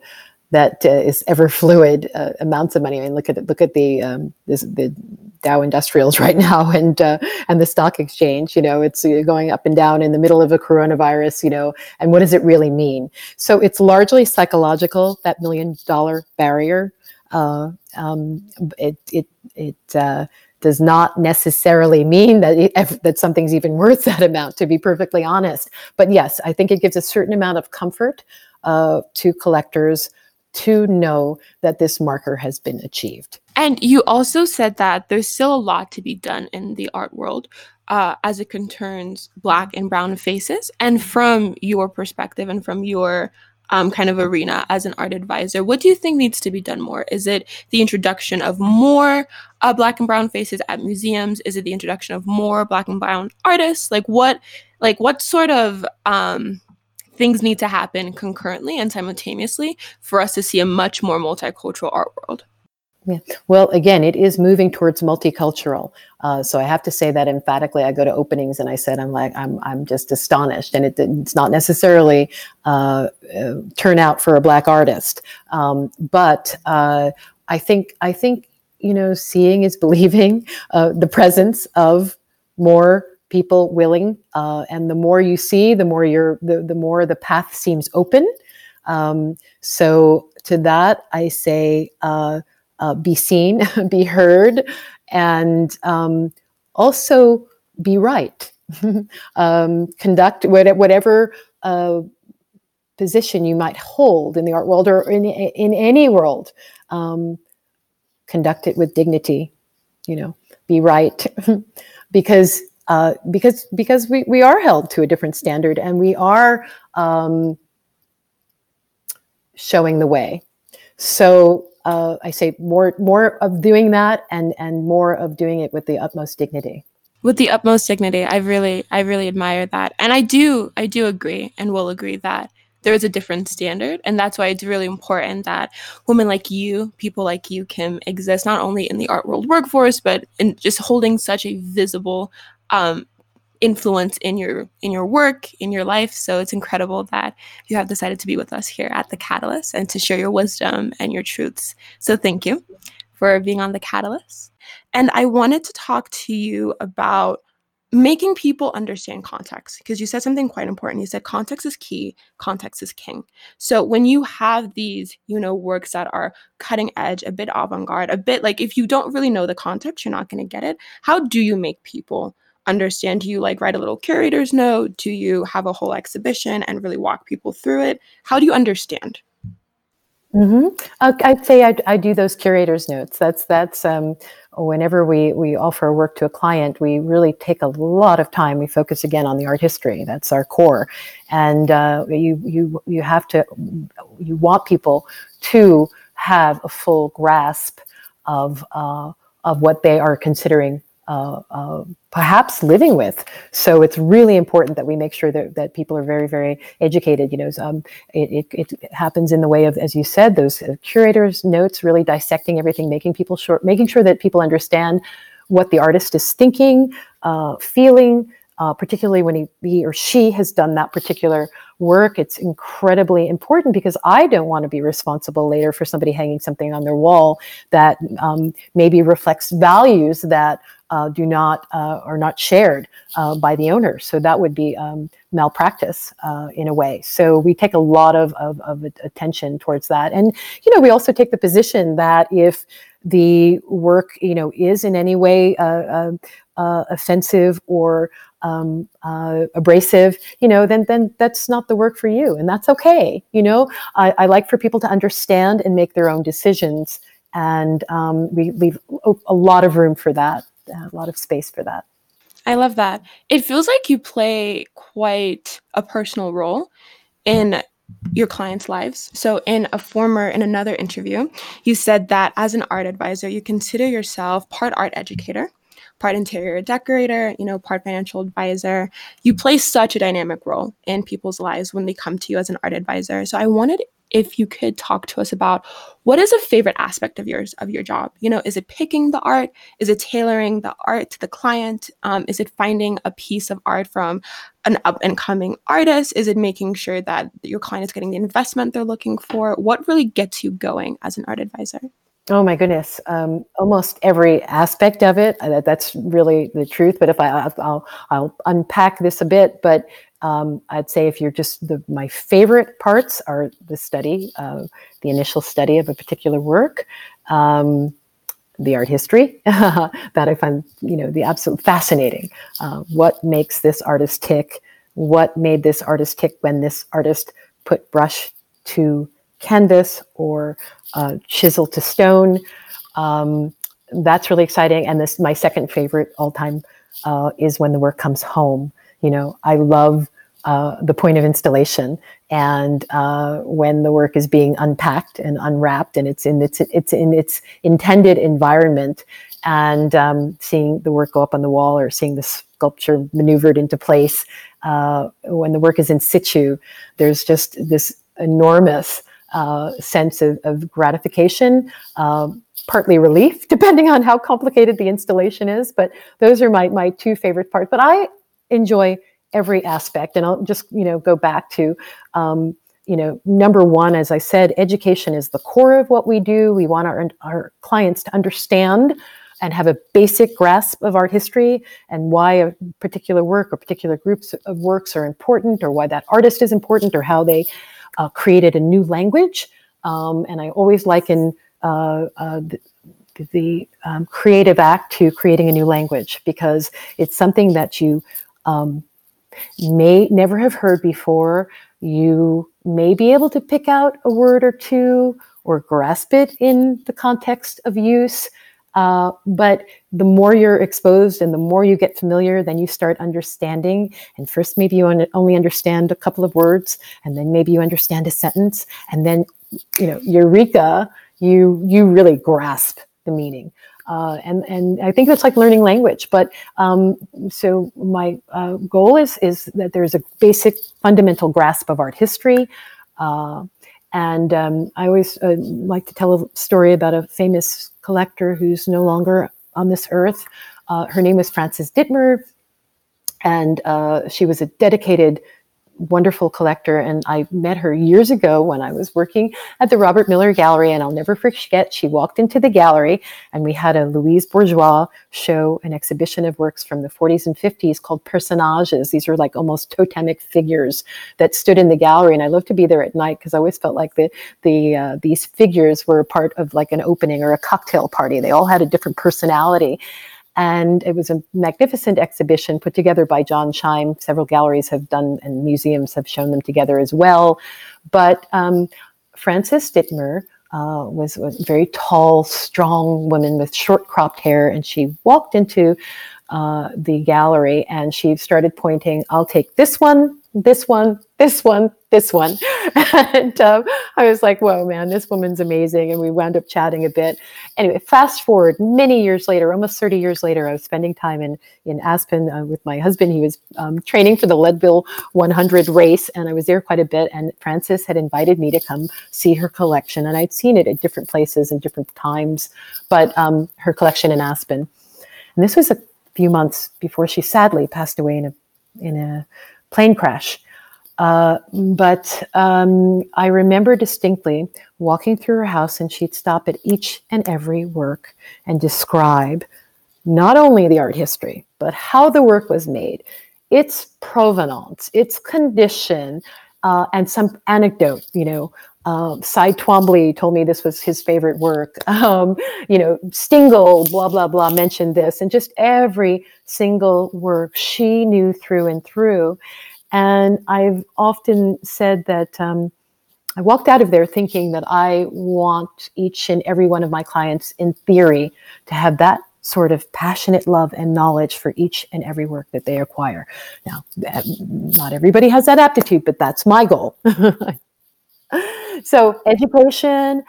that uh, is ever fluid uh, amounts of money. I mean, look at look at the um, this, the Dow Industrials right now and uh, and the stock exchange. You know, it's uh, going up and down in the middle of a coronavirus. You know, and what does it really mean? So it's largely psychological. That million dollar barrier. Uh, um, it it it uh, does not necessarily mean that that something's even worth that amount. To be perfectly honest, but yes, I think it gives a certain amount of comfort to collectors to know that this marker has been achieved. And you also said that there's still a lot to be done in the art world uh, as it concerns Black and Brown faces. And from your perspective and from your um, kind of arena as an art advisor, what do you think needs to be done more? Is it the introduction of more uh, Black and Brown faces at museums? Is it the introduction of more Black and Brown artists? Like what, like what sort of um, things need to happen concurrently and simultaneously for us to see a much more multicultural art world. Yeah. Well, again, it is moving towards multicultural. Uh, so I have to say that emphatically. I go to openings and I said, I'm like, I'm, I'm just astonished. And it, it's not necessarily uh, uh, turnout for a black artist, um, but uh, I think, I think, you know, seeing is believing. Uh, the presence of more people willing. Uh, and the more you see, the more you're, the, the more the path seems open. Um, so to that, I say, uh, uh, be seen, be heard, and um, also be right. um, conduct whatever uh, position you might hold in the art world or in, in any world. Um, conduct it with dignity, you know, be right. because uh, because because we, we are held to a different standard and we are um, showing the way. So uh, I say more more of doing that and and more of doing it with the utmost dignity. With the utmost dignity, I really I really admire that, and I do I do agree and will agree that there is a different standard and that's why it's really important that women like you people like you can exist not only in the art world workforce but in just holding such a visible um, influence in your in your work in your life. So it's incredible that you have decided to be with us here at the catalyst and to share your wisdom and your truths. So thank you for being on the catalyst. And i wanted to talk to you about making people understand context because you said something quite important. You said context is key context is king. So when you have these you know works that are cutting edge a bit avant-garde a bit like if you don't really know the context you're not going to get it. How do you make people understand? Do you like write a little curator's note? Do you have a whole exhibition and really walk people through it? How do you understand? Mm-hmm. I'd say I, I, do those curators notes. That's that's um, whenever we we offer work to a client, we really take a lot of time. We focus again on the art history. That's our core, and uh, you you you have to you want people to have a full grasp of uh, of what they are considering uh, uh, perhaps living with. So it's really important that we make sure that, that people are very, very educated. You know, um, it, it, it, happens in the way of, as you said, those uh, curators' notes, really dissecting everything, making people sure, making sure that people understand what the artist is thinking, uh, feeling, uh, particularly when he, he or she has done that particular work. It's incredibly important because I don't want to be responsible later for somebody hanging something on their wall that um, maybe reflects values that uh, do not uh, are not shared uh, by the owner. So that would be um, malpractice uh, in a way. So we take a lot of, of, of attention towards that, and you know we also take the position that if the work you know is in any way uh, uh, offensive or um, abrasive, you know, then then that's not the work for you, and that's okay. You know, I, I like for people to understand and make their own decisions and um, we leave a lot of room for that a lot of space for that. I love that. It feels like you play quite a personal role in your clients' lives. So, in a former, in another interview, you said that as an art advisor, you consider yourself part art educator, part interior decorator, you know, part financial advisor. You play such a dynamic role in people's lives when they come to you as an art advisor. So, I wanted if you could talk to us about what is a favorite aspect of yours of your job? You know is it picking the art? Is it tailoring the art to the client? Um, is it finding a piece of art from an up and coming artist? Is it making sure that your client is getting the investment they're looking for? What really gets you going as an art advisor Oh my goodness, um, almost every aspect of it. Uh, that's really the truth. But if I, I'll, I'll unpack this a bit. But um, I'd say if you're just the, my favorite parts are the study, uh, the initial study of a particular work, um, the art history that I find, you know, the absolute fascinating. Uh, what makes this artist tick? What made this artist tick when this artist put brush to canvas or uh, chisel to stone? Um, that's really exciting. And this, my second favorite all time, uh, is when the work comes home. You know, I love uh, the point of installation and uh, when the work is being unpacked and unwrapped and it's in its it's in its intended environment and um, seeing the work go up on the wall or seeing the sculpture maneuvered into place uh, when the work is in situ there's just this enormous uh, sense of, of gratification um, partly relief depending on how complicated the installation is but those are my, my two favorite parts but i enjoy every aspect. And I'll just, you know, go back to, um, you know, number one, as I said, education is the core of what we do. We want our, our clients to understand and have a basic grasp of art history and why a particular work or particular groups of works are important or why that artist is important or how they uh, created a new language. Um, and I always liken uh, uh, the, the um, creative act to creating a new language because it's something that you um, may never have heard before. You may be able to pick out a word or two or grasp it in the context of use. Uh, but the more you're exposed and the more you get familiar, then you start understanding. And first, maybe you only understand a couple of words, and then maybe you understand a sentence, and then, you know, eureka, you you really grasp the meaning. Uh, and and I think it's like learning language. But um, so my uh, goal is is that there's a basic fundamental grasp of art history. Uh, and um, I always uh, like to tell a story about a famous collector who's no longer on this earth. Uh, her name was Frances Dittmer, and uh, she was a dedicated wonderful collector. And I met her years ago when I was working at the Robert Miller Gallery. And I'll never forget, she walked into the gallery and we had a Louise Bourgeois show, an exhibition of works from the 40s and 50s called Personages. These were like almost totemic figures that stood in the gallery. And I loved to be there at night because I always felt like the, the, uh, these figures were part of like an opening or a cocktail party. They all had a different personality. And it was a magnificent exhibition put together by John Shime. Several galleries have done, and museums have shown them together as well. But um, Frances Dittmer uh, was a very tall, strong woman with short cropped hair, and she walked into uh, the gallery and she started pointing, I'll take this one, this one, this one, this one. and um, I was like, whoa, man, this woman's amazing. And we wound up chatting a bit. Anyway, fast forward many years later, almost 30 years later, I was spending time in, in Aspen uh, with my husband. He was um, training for the Leadville 100 race, and I was there quite a bit. And Frances had invited me to come see her collection. And I'd seen it at different places and different times, but um, her collection in Aspen. And this was a few months before she sadly passed away in a, in a plane crash. Uh, but um, I remember distinctly walking through her house, and she'd stop at each and every work and describe not only the art history, but how the work was made, its provenance, its condition, uh, and some anecdote, you know, uh, Cy Twombly told me this was his favorite work. Um, you know, Stingle, blah, blah, blah, mentioned this. And just every single work she knew through and through. And I've often said that um, I walked out of there thinking that I want each and every one of my clients, in theory, to have that sort of passionate love and knowledge for each and every work that they acquire. Now, not everybody has that aptitude, but that's my goal. so education,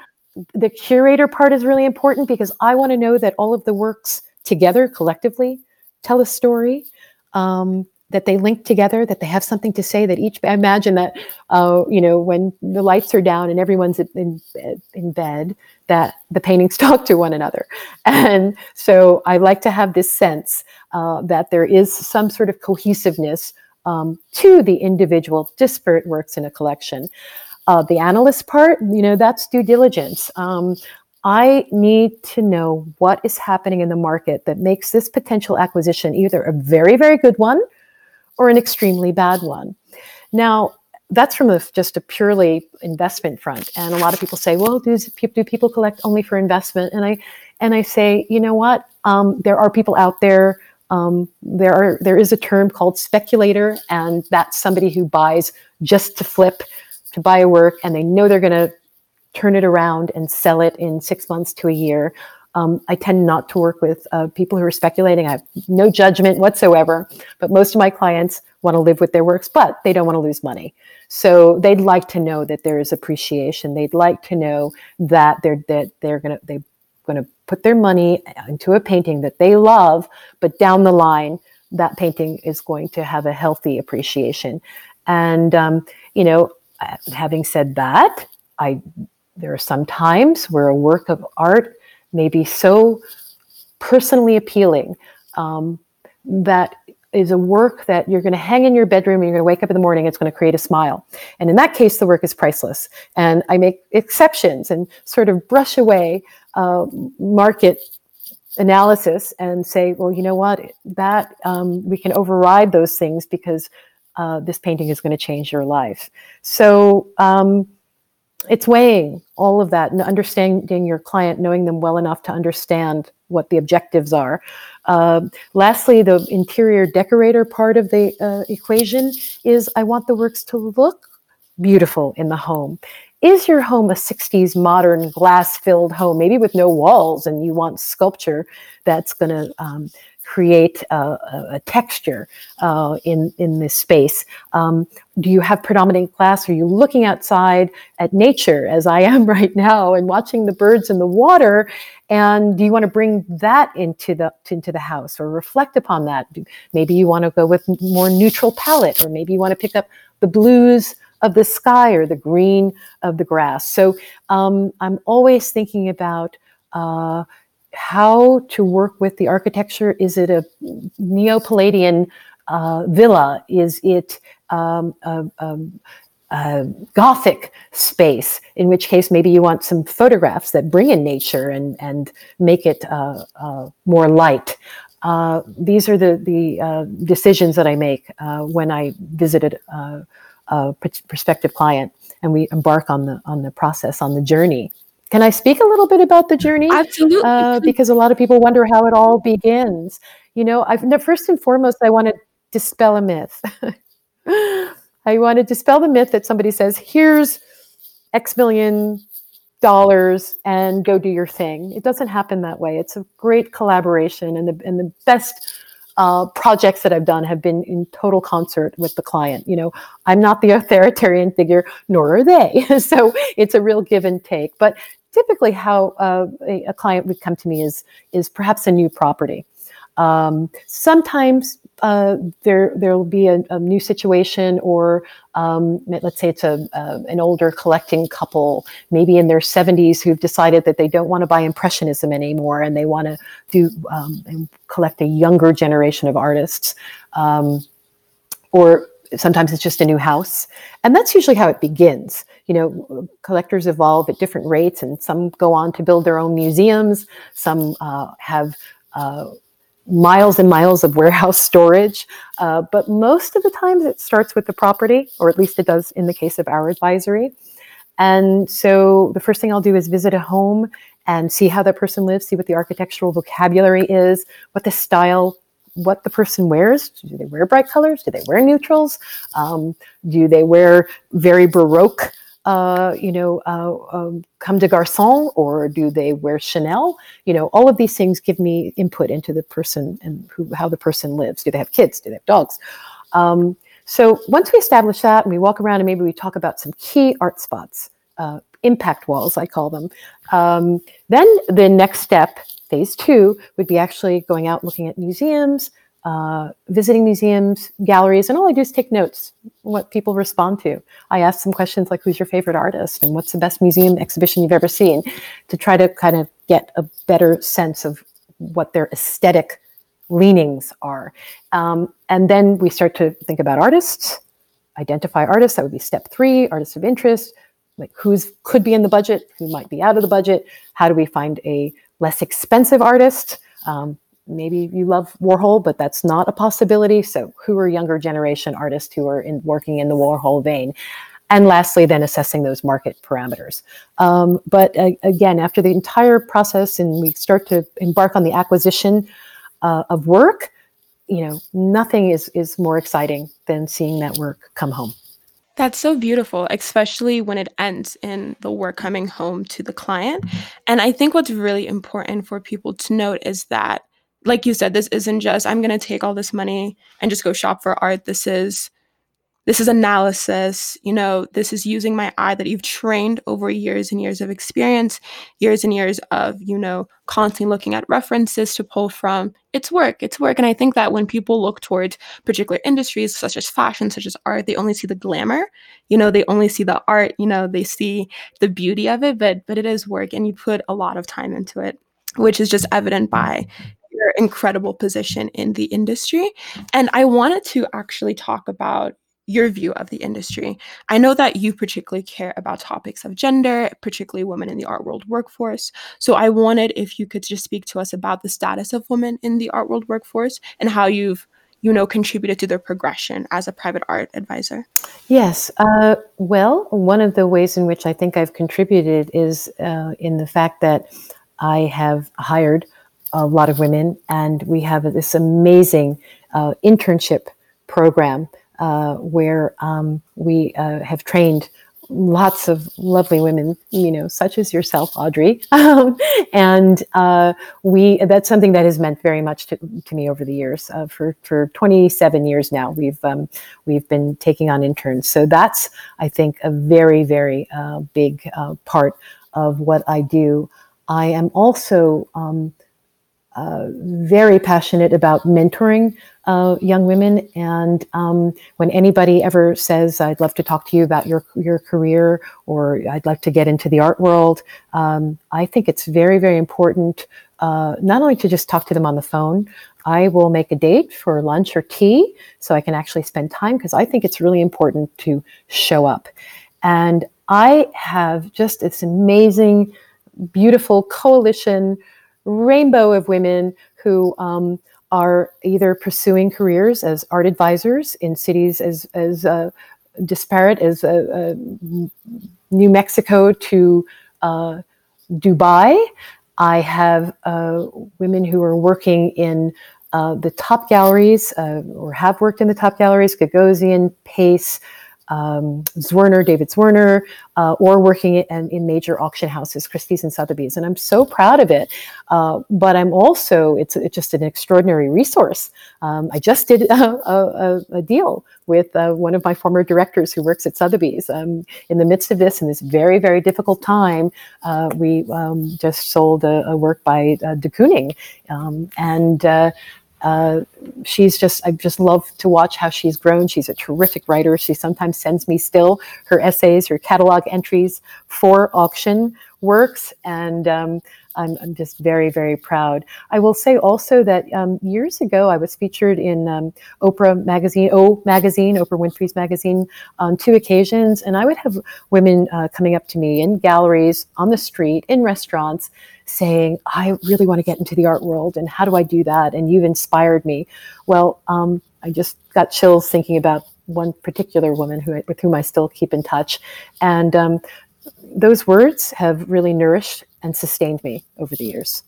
the curator part is really important because I want to know that all of the works together collectively tell a story. Um, that they link together, that they have something to say. That each I imagine that uh, you know when the lights are down and everyone's in in bed, that the paintings talk to one another. And so I like to have this sense uh, that there is some sort of cohesiveness um, to the individual disparate works in a collection. Uh, the analyst part, you know, that's due diligence. Um, I need to know what is happening in the market that makes this potential acquisition either a very, very good one or an extremely bad one. Now, that's from a, just a purely investment front. And a lot of people say, well, do, do people collect only for investment? And I, and I say, you know what? Um, there are people out there. Um, there are there is a term called speculator, and that's somebody who buys just to flip, to buy a work, and they know they're going to turn it around and sell it in six months to a year. Um, I tend not to work with uh, people who are speculating. I have no judgment whatsoever, but most of my clients want to live with their works, but they don't want to lose money. So they'd like to know that there is appreciation. They'd like to know that they're that they're gonna they're gonna put their money into a painting that they love, but down the line that painting is going to have a healthy appreciation. And um, you know, having said that, I there are some times where a work of art may be so personally appealing um, that is a work that you're going to hang in your bedroom and you're going to wake up in the morning it's going to create a smile. And in that case the work is priceless. And i make exceptions and sort of brush away uh, market analysis and say well you know what? That um, we can override those things because uh, this painting is going to change your life. So um, it's weighing all of that and understanding your client, knowing them well enough to understand what the objectives are. Uh, lastly, the interior decorator part of the uh, equation is I want the works to look beautiful in the home. Is your home a 60s modern glass filled home, maybe with no walls, and you want sculpture that's going to um, create a, a texture uh, in in this space? Um, do you have predominant glass? Are you looking outside at nature, as I am right now, and watching the birds in the water? And do you want to bring that into the into the house or reflect upon that? Maybe you want to go with more neutral palette, or maybe you want to pick up the blues of the sky or the green of the grass. So um, I'm always thinking about. Uh, how to work with the architecture. Is it a Neo Palladian uh, villa? Is it um, a, a, a, Gothic space? In which case, maybe you want some photographs that bring in nature and, and make it uh, uh, more light. Uh, these are the, the uh, decisions that I make uh, when I visited a prospective client and we embark on the, on the process, on the journey. Can I speak a little bit about the journey? Absolutely. Uh, because a lot of people wonder how it all begins. You know, I've first and foremost, I want to dispel a myth. I want to dispel the myth that somebody says, "Here's X million dollars and go do your thing." It doesn't happen that way. It's a great collaboration, and the and the best uh, projects that I've done have been in total concert with the client. You know, I'm not the authoritarian figure, nor are they. so it's a real give and take. But typically how uh, a, a, client would come to me is is perhaps a new property. Um, sometimes uh, there there will be a, a, new situation, or um, let's say it's a, an older collecting couple, maybe in their 70s, who've decided that they don't want to buy impressionism anymore, and they want to do um, collect a younger generation of artists, um, or sometimes it's just a new house, and that's usually how it begins you know, collectors evolve at different rates, and some go on to build their own museums. Some uh, have uh, miles and miles of warehouse storage. Uh, but most of the times, it starts with the property, or at least it does in the case of our advisory. And so the first thing I'll do is visit a home and see how that person lives, see what the architectural vocabulary is, what the style what the person wears. Do they wear bright colors? Do they wear neutrals? Um, do they wear very Baroque uh, you know, uh, um, comme des garçons or do they wear Chanel? You know, all of these things give me input into the person and who, how the person lives. Do they have kids? Do they have dogs? Um, so once we establish that and we walk around and maybe we talk about some key art spots, uh, impact walls, I call them, um, then the next step, phase two, would be actually going out looking at museums, uh, visiting museums, galleries, and all I do is take notes what people respond to. I ask some questions like, "Who's your favorite artist?" and "What's the best museum exhibition you've ever seen?" to try to kind of get a better sense of what their aesthetic leanings are. Um, and then we start to think about artists, identify artists. That would be step three: artists of interest. like who's could be in the budget, who might be out of the budget. How do we find a less expensive artist? Um, maybe you love Warhol, but that's not a possibility. So, who are younger generation artists who are in, working in the Warhol vein? And lastly, then assessing those market parameters. Um, but uh, again, after the entire process and we start to embark on the acquisition uh, of work, you know, nothing is, is more exciting than seeing that work come home. That's so beautiful, especially when it ends in the work coming home to the client. And I think what's really important for people to note is that, like you said, this isn't just, I'm going to take all this money and just go shop for art. This is this is analysis you know this is using my eye that you've trained over years and years of experience years and years of you know constantly looking at references to pull from it's work it's work and i think that when people look towards particular industries such as fashion such as art they only see the glamour you know they only see the art you know they see the beauty of it but but it is work and you put a lot of time into it which is just evident by your incredible position in the industry and i wanted to actually talk about your view of the industry. I know that you particularly care about topics of gender, particularly women in the art world workforce. So I wanted if you could just speak to us about the status of women in the art world workforce and how you've you know contributed to their progression as a private art advisor yes uh, well one of the ways in which i think i've contributed is uh, in the fact that i have hired a lot of women and we have this amazing uh, internship program uh, where um, we uh, have trained lots of lovely women, you know, such as yourself, Audrey. And uh, we that's something that has meant very much to, to me over the years. Uh, for for 27 years now, we've um, we've been taking on interns. So that's I think a very very uh, big part of what I do. I am also um, uh, very passionate about mentoring uh, young women. And um, when anybody ever says, "I'd love to talk to you about your your career," or "I'd like to get into the art world," um, I think it's very very important uh, not only to just talk to them on the phone. I will make a date for lunch or tea so I can actually spend time because I think it's really important to show up. And I have just this amazing, beautiful coalition rainbow of women who um, are either pursuing careers as art advisors in cities as, as uh, disparate as uh, uh, New Mexico to uh, Dubai. I have uh, women who are working in the top galleries or have worked in the top galleries, Gagosian, Pace, um, Zwirner, David Zwirner, uh, or working in, in, major auction houses, Christie's and Sotheby's. And I'm so proud of it. Uh, but I'm also, it's, it's, just an extraordinary resource. Um, I just did a, a, a deal with uh, one of my former directors who works at Sotheby's. Um, in the midst of this, in this very, very difficult time, uh, we um, just sold a, a work by uh, de Kooning. Um, and uh, she's just I just love to watch how she's grown. She's a terrific writer. She sometimes sends me still her essays, her catalog entries for auction works, and um, I'm, I'm, just very very proud. I will say also that um, years ago I was featured in um, Oprah magazine, O magazine, Oprah Winfrey's magazine, on two occasions, and I would have women uh, coming up to me in galleries, on the street, in restaurants saying, I really want to get into the art world, and how do I do that? And you've inspired me. Well, um, I just got chills thinking about one particular woman who, with whom I still keep in touch. And um, those words have really nourished and sustained me over the years.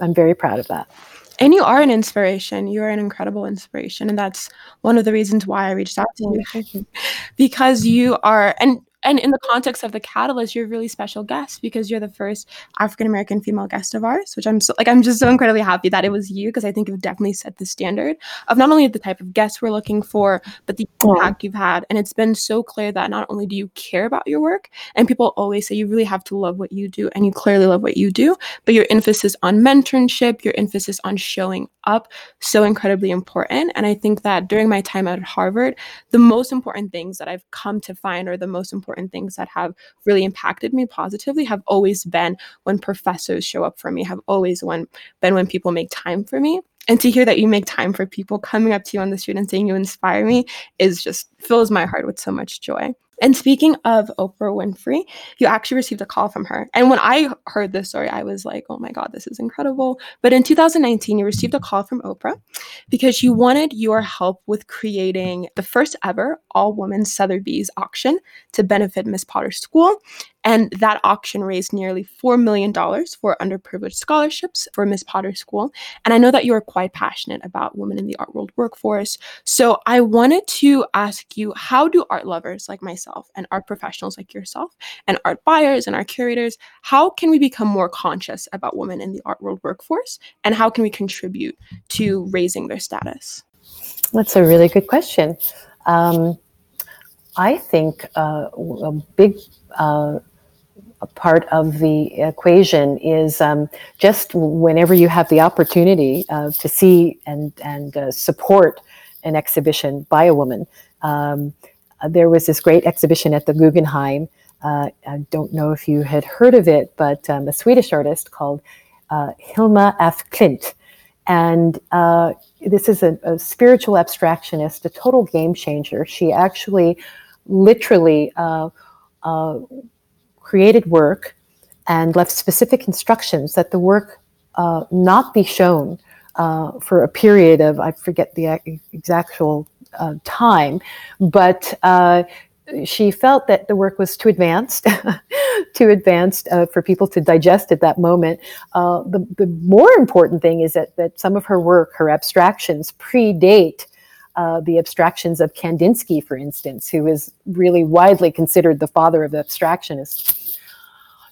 I'm very proud of that. And you are an inspiration. You are an incredible inspiration. And that's one of the reasons why I reached out to you. because you are, and and in the context of the catalyst you're a really special guest because you're the first african american female guest of ours which i'm so like i'm just so incredibly happy that it was you because i think you've definitely set the standard of not only the type of guests we're looking for but the impact you've had. And it's been so clear that not only do you care about your work and people always say you really have to love what you do and you clearly love what you do but your emphasis on mentorship your emphasis on showing up so incredibly important and i think that during my time at harvard the most important things that i've come to find or the most important things that have really impacted me positively have always been when professors show up for me, have always when, been when people make time for me. And to hear that you make time for people coming up to you on the street and saying you inspire me is just fills my heart with so much joy. And speaking of Oprah Winfrey, you actually received a call from her. And when I heard this story, I was like, oh my God, this is incredible. But in 2019, you received a call from Oprah because she wanted your help with creating the first ever all woman Sotheby's auction to benefit Miss Porter School. And that auction raised nearly $4 million for underprivileged scholarships for Miss Porter School. And I know that you are quite passionate about women in the art world workforce. So I wanted to ask you how do art lovers like myself and art professionals like yourself and art buyers and art curators, how can we become more conscious about women in the art world workforce? And how can we contribute to raising their status? That's a really good question. Um, I think uh, a big uh, part of the equation is um, just whenever you have the opportunity uh, to see and and uh, support an exhibition by a woman. Um, uh, there was this great exhibition at the Guggenheim. Uh, I don't know if you had heard of it, but um, a Swedish artist called uh, Hilma af Klint. And uh, this is a, a, spiritual abstractionist, a total game changer. She actually literally created work and left specific instructions that the work uh, not be shown uh, for a period of, I forget the exact uh, time, but uh, she felt that the work was too advanced, too advanced uh, for people to digest at that moment. Uh, the, the more important thing is that, that some of her work, her abstractions, predate uh, the abstractions of Kandinsky, for instance, who is really widely considered the father of abstractionists.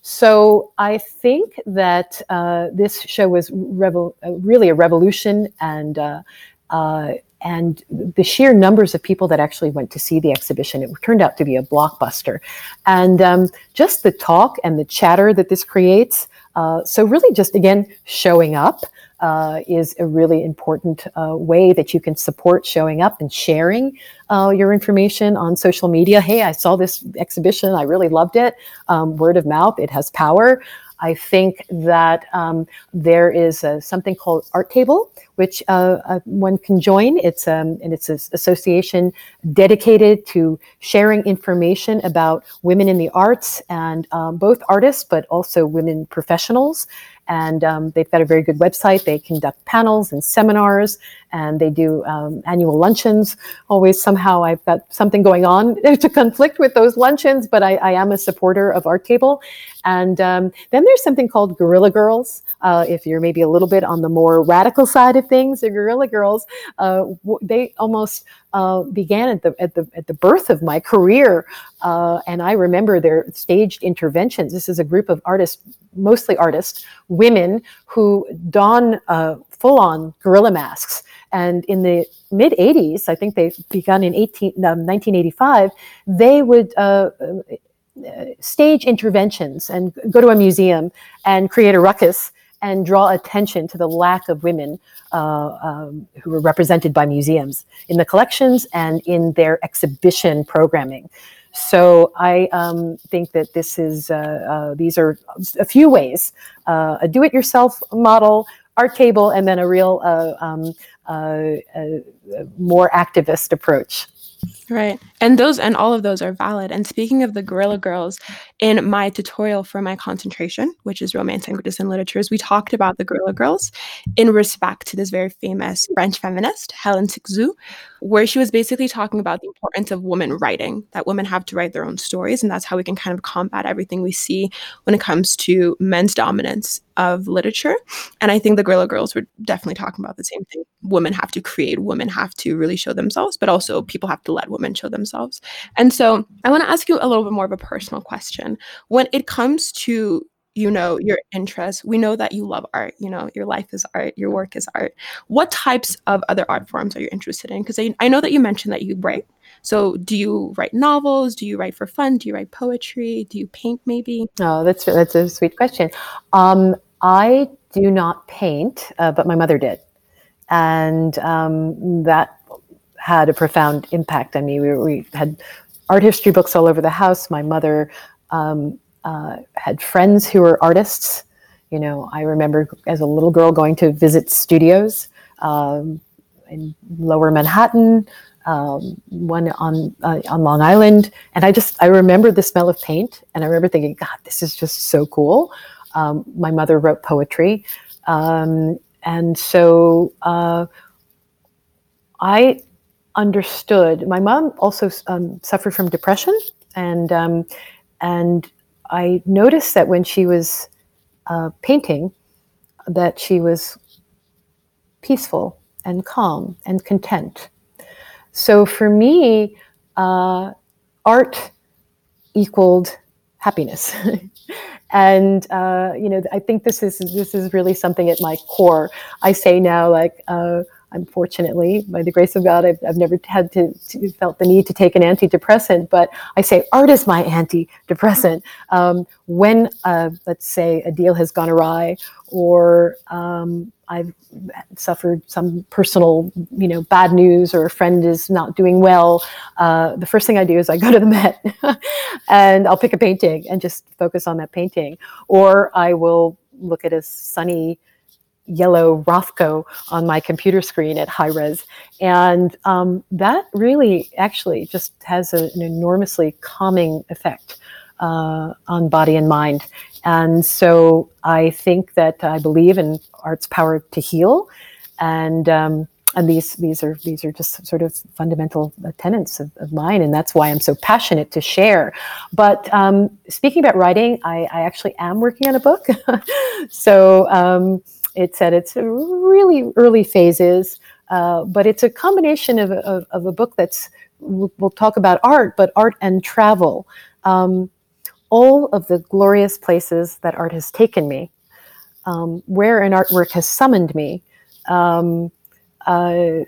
So I think that uh, this show was uh, really a revolution, and uh, uh, and the sheer numbers of people that actually went to see the exhibition, it turned out to be a blockbuster, and um, just the talk and the chatter that this creates. Uh, so really, just again showing up uh, is a really important uh, way that you can support showing up and sharing uh, your information on social media. Hey, I saw this exhibition. I really loved it. Um, word of mouth, it has power. I think that um, there is something called Art Table, which uh, uh, one can join. It's um, and it's an association dedicated to sharing information about women in the arts and um, both artists, but also women professionals and um, they've got a very good website. They conduct panels and seminars, and they do um, annual luncheons. Always somehow I've got something going on to conflict with those luncheons, but I, I am a supporter of Art Table. And um, then there's something called Guerrilla Girls. Uh, if you're maybe a little bit on the more radical side of things, the Guerrilla Girls, uh, they almost uh, began at the at the at the birth of my career, uh, and I remember their staged interventions. This is a group of artists, mostly artists, women who don uh, full-on gorilla masks. And in the mid 80s, I think they begun in 18, 1985, they would uh, stage interventions and go to a museum and create a ruckus and draw attention to the lack of women uh, um, who were represented by museums in the collections and in their exhibition programming. So I um, think that this is uh, uh, these are a few ways: uh, a do-it-yourself model, art table, and then a real uh, um, uh, more activist approach. Right. And those and all of those are valid. And speaking of the Guerrilla Girls, in my tutorial for my concentration, which is Romance and and Literatures, we talked about the Guerrilla Girls in respect to this very famous French feminist, Hélène Cixous, where she was basically talking about the importance of women writing, that women have to write their own stories. And that's how we can kind of combat everything we see when it comes to men's dominance of literature. And I think the Guerrilla Girls were definitely talking about the same thing. Women have to create, women have to really show themselves, but also people have to let women show themselves. And so I want to ask you a little bit more of a personal question. When it comes to you know your interests we know that you love art you know your life is art your work is art. What types of other art forms are you interested in? Because I, I know that you mentioned that you write. So do you write novels? Do you write for fun? Do you write poetry? Do you paint maybe? Oh that's that's a sweet question. Um, i do not paint uh, but my mother did. And um, that had a profound impact on me. We, we had art history books all over the house. My mother um, uh, had friends who were artists. You know, I remember as a little girl going to visit studios um, in lower Manhattan, um, one on uh, on Long Island, and I just I remember the smell of paint, and I remember thinking, God, this is just so cool. Um, my mother wrote poetry, um, and so uh, I understood. My mom also um, suffered from depression, and um, and I noticed that when she was uh, painting, that she was peaceful and calm and content. So for me, uh, art equaled happiness. and uh, you know, I think this is this is really something at my core. I say now, like. Unfortunately, by the grace of God, I've, I've never had to, to, felt the need to take an antidepressant. But I say art is my antidepressant. Um, when, uh, let's say, a deal has gone awry, or um, I've suffered some personal, you know, bad news, or a friend is not doing well, uh, the first thing I do is I go to the Met and I'll pick a painting and just focus on that painting, or I will look at a sunny yellow Rothko on my computer screen at high res. And um, that really actually just has a, an enormously calming effect uh, on body and mind. And so I think that I believe in art's power to heal. And um, and these these are these are just sort of fundamental tenets of, of mine, and that's why I'm so passionate to share. But um, speaking about writing, I, I, actually am working on a book. so um, it's at its really early phases, uh, but it's a combination of, of, of, a book that's, we'll, we'll, talk about art, but art and travel. Um, all of the glorious places that art has taken me, um, where an artwork has summoned me. Um, uh,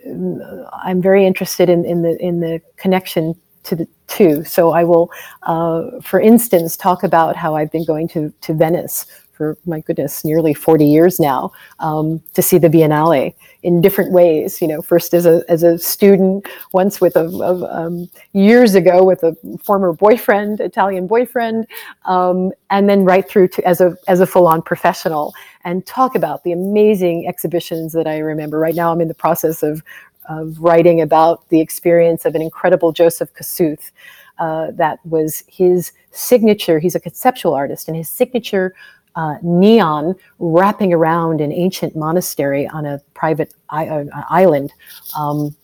I'm very interested in, in, the, in the connection to the two. So I will, uh, for instance, talk about how I've been going to, to Venice for my goodness, nearly 40 years now, um, to see the Biennale in different ways. You know, first as a as a student, once with a, um, years ago with a former boyfriend, Italian boyfriend, um, and then right through to as a as a full on professional, and talk about the amazing exhibitions that I remember. Right now, I'm in the process of of writing about the experience of an incredible Joseph Kosuth. Uh, that was his signature. He's a conceptual artist, and his signature uh, neon wrapping around an ancient monastery on a private I- uh, island um,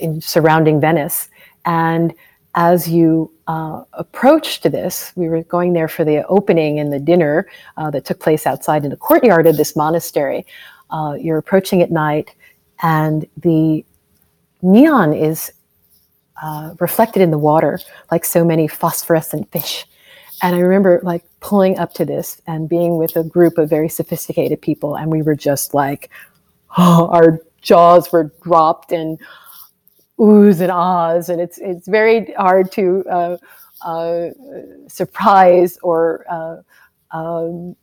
in surrounding Venice. And as you uh, approached this, we were going there for the opening and the dinner uh, that took place outside in the courtyard of this monastery. Uh, you're approaching at night, and the neon is uh, reflected in the water like so many phosphorescent fish and I remember like pulling up to this and being with a group of very sophisticated people, and we were just like, oh, our jaws were dropped and oohs and ahs, and it's it's very hard to uh, uh, surprise or uh, um,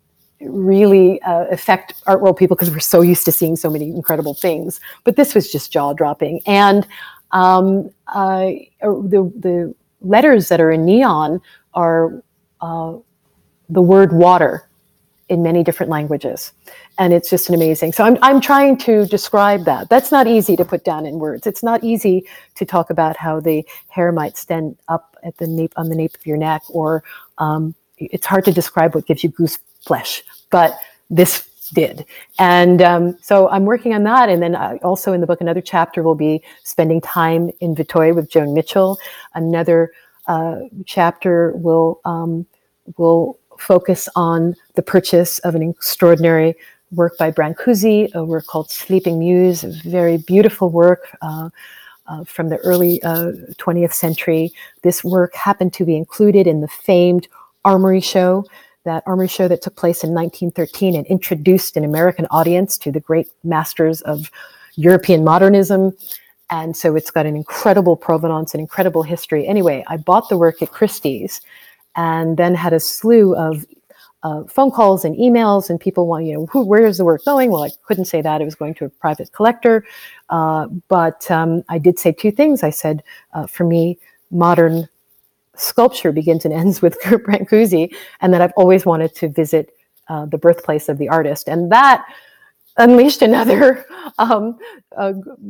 really uh, affect art world people because we're so used to seeing so many incredible things. But this was just jaw dropping, and um, uh, the the letters that are in neon are uh, the word water in many different languages. And it's just an amazing. So I'm, I'm trying to describe that. That's not easy to put down in words. It's not easy to talk about how the hair might stand up at the nape on the nape of your neck, or um, it's hard to describe what gives you goose flesh. But this did. And um, so I'm working on that. And then I, also in the book, another chapter will be spending time in Vétheuil with Joan Mitchell. Another uh, chapter will um, will focus on the purchase of an extraordinary work by Brancusi, a work called Sleeping Muse, a very beautiful work uh, uh, from the early 20th uh, century. This work happened to be included in the famed Armory Show, that Armory Show that took place in 1913 and introduced an American audience to the great masters of European modernism. And so it's got an incredible provenance, an incredible history. Anyway, I bought the work at Christie's and then had a slew of uh, phone calls and emails and people want, you know, who, where is the work going? Well, I couldn't say that. It was going to a private collector. Uh, but um, I did say two things. I said, uh, for me, modern sculpture begins and ends with Brancusi, and that I've always wanted to visit uh, the birthplace of the artist. And that unleashed another um,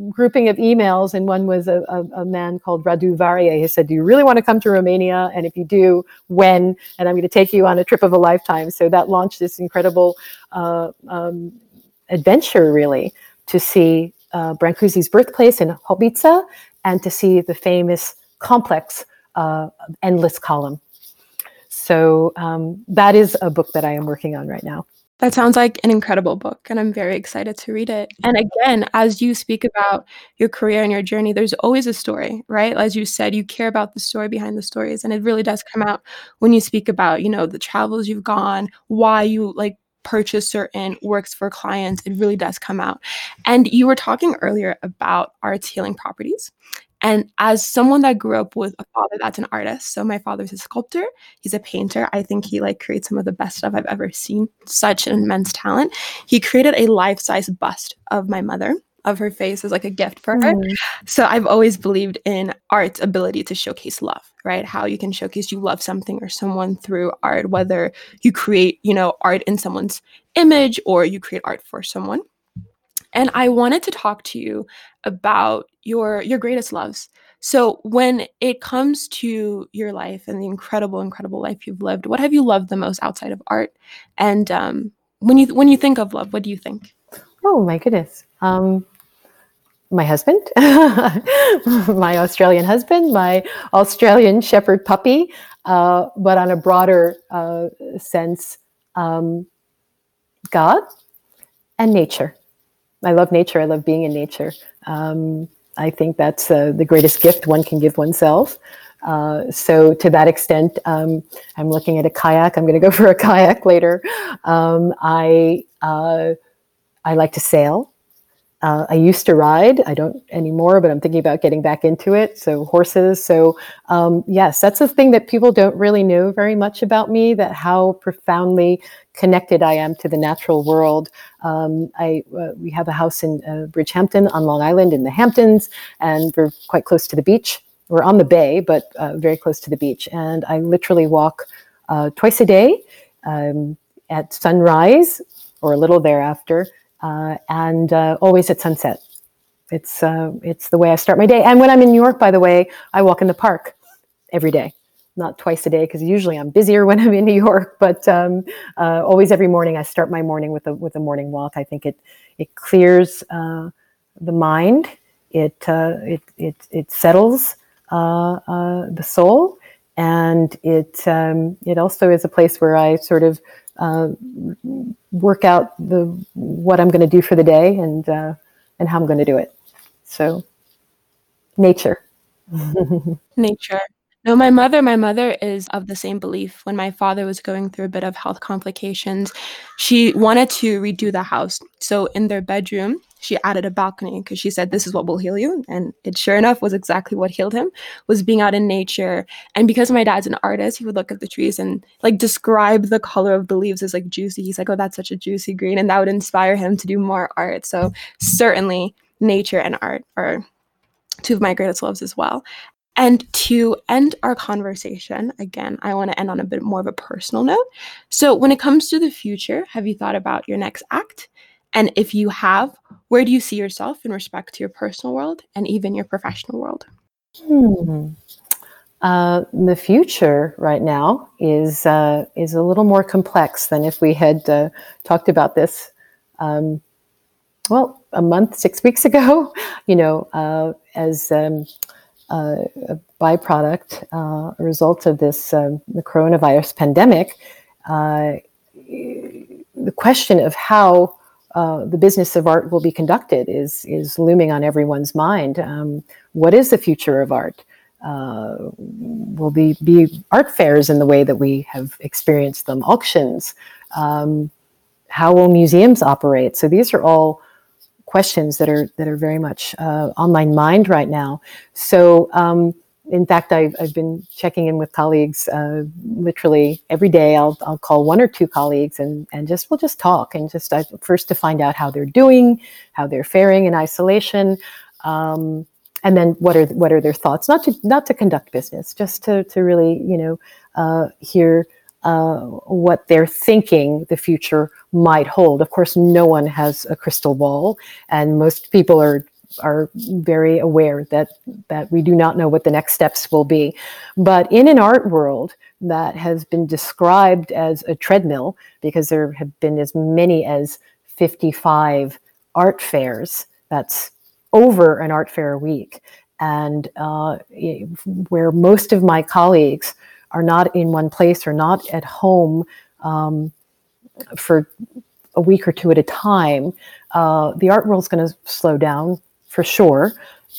grouping of emails, and one was a, a, a, man called Radu Varia. He said, "Do you really want to come to Romania? And if you do, when? And I'm going to take you on a trip of a lifetime." So that launched this incredible uh, um, adventure, really, to see uh, Brancusi's birthplace in Hobița and to see the famous complex uh, endless column. So um, that is a book that I am working on right now. That sounds like an incredible book, and I'm very excited to read it. And again, as you speak about your career and your journey, there's always a story, right? As you said, you care about the story behind the stories, and it really does come out when you speak about, you know, the travels you've gone, why you like purchase certain works for clients. It really does come out. And you were talking earlier about art's healing properties. And as someone that grew up with a father that's an artist, so my father's a sculptor, he's a painter. I think he like creates some of the best stuff I've ever seen. Such an immense talent. He created a life-size bust of my mother of her face as like a gift for her. Mm. So I've always believed in art's ability to showcase love, right? How you can showcase you love something or someone through art, whether you create, you know, art in someone's image or you create art for someone. And I wanted to talk to you about your your greatest loves. So when it comes to your life and the incredible, incredible life you've lived, what have you loved the most outside of art? And um, when you when you think of love, what do you think? Oh my goodness. Um, my husband, my Australian husband, my Australian Shepherd puppy, uh, but on a broader uh, sense, um, God and nature. I love nature. I love being in nature. Um, I think that's uh, the greatest gift one can give oneself. Uh, so to that extent, um, I'm looking at a kayak. I'm going to go for a kayak later. Um, I uh, I like to sail. Uh, I used to ride. I don't anymore, but I'm thinking about getting back into it. So horses. So um, yes, that's the thing that people don't really know very much about me. That how profoundly connected I am to the natural world. Um, I uh, we have a house in uh, Bridgehampton on Long Island in the Hamptons, and we're quite close to the beach. We're on the bay, but uh, very close to the beach. And I literally walk uh, twice a day um, at sunrise or a little thereafter uh, and uh, always at sunset. It's uh, it's the way I start my day. And when I'm in New York, by the way, I walk in the park every day, not twice a day because usually I'm busier when I'm in New York. But um, uh, always every morning, I start my morning with a with a morning walk. I think it it clears uh, the mind. It it it it settles the soul, and it um, it also is a place where I sort of uh, work out the what I'm going to do for the day and uh, and how I'm going to do it. So, nature. nature. No, my mother, my mother is of the same belief. When my father was going through a bit of health complications, she wanted to redo the house. So in their bedroom, she added a balcony because she said this is what will heal you and it sure enough was exactly what healed him was being out in nature and because my dad's an artist he would look at the trees and like describe the color of the leaves as like juicy he's like oh that's such a juicy green and that would inspire him to do more art so certainly nature and art are two of my greatest loves as well and to end our conversation, again, I want to end on a bit more of a personal note. So, when it comes to the future, have you thought about your next act? And if you have, where do you see yourself in respect to your personal world and even your professional world? Hmm. Uh, the future right now is uh, is a little more complex than if we had uh, talked about this. Um, well, a month, six weeks ago, you know, uh, as um, a byproduct, uh, a result of this um, the coronavirus pandemic, uh, the question of how uh, the business of art will be conducted is is looming on everyone's mind. Um, what is the future of art? Uh, will be be art fairs in the way that we have experienced them? Auctions? Um, how will museums operate? So these are all questions that are that are very much uh, on my mind right now. So. Um, in fact, I've, I've been checking in with colleagues uh, literally every day. I'll, I'll call one or two colleagues and, and just we'll just talk and just uh, first to find out how they're doing, how they're faring in isolation, um, and then what are what are their thoughts? Not to not to conduct business, just to to really you know uh, hear uh, what they're thinking the future might hold. Of course, no one has a crystal ball, and most people are are very aware that that we do not know what the next steps will be. But in an art world that has been described as a treadmill, because there have been as many as 55 art fairs, that's over an art fair a week, and uh, where most of my colleagues are not in one place or not at home um, for a week or two at a time, uh, the art world is going to slow down for sure,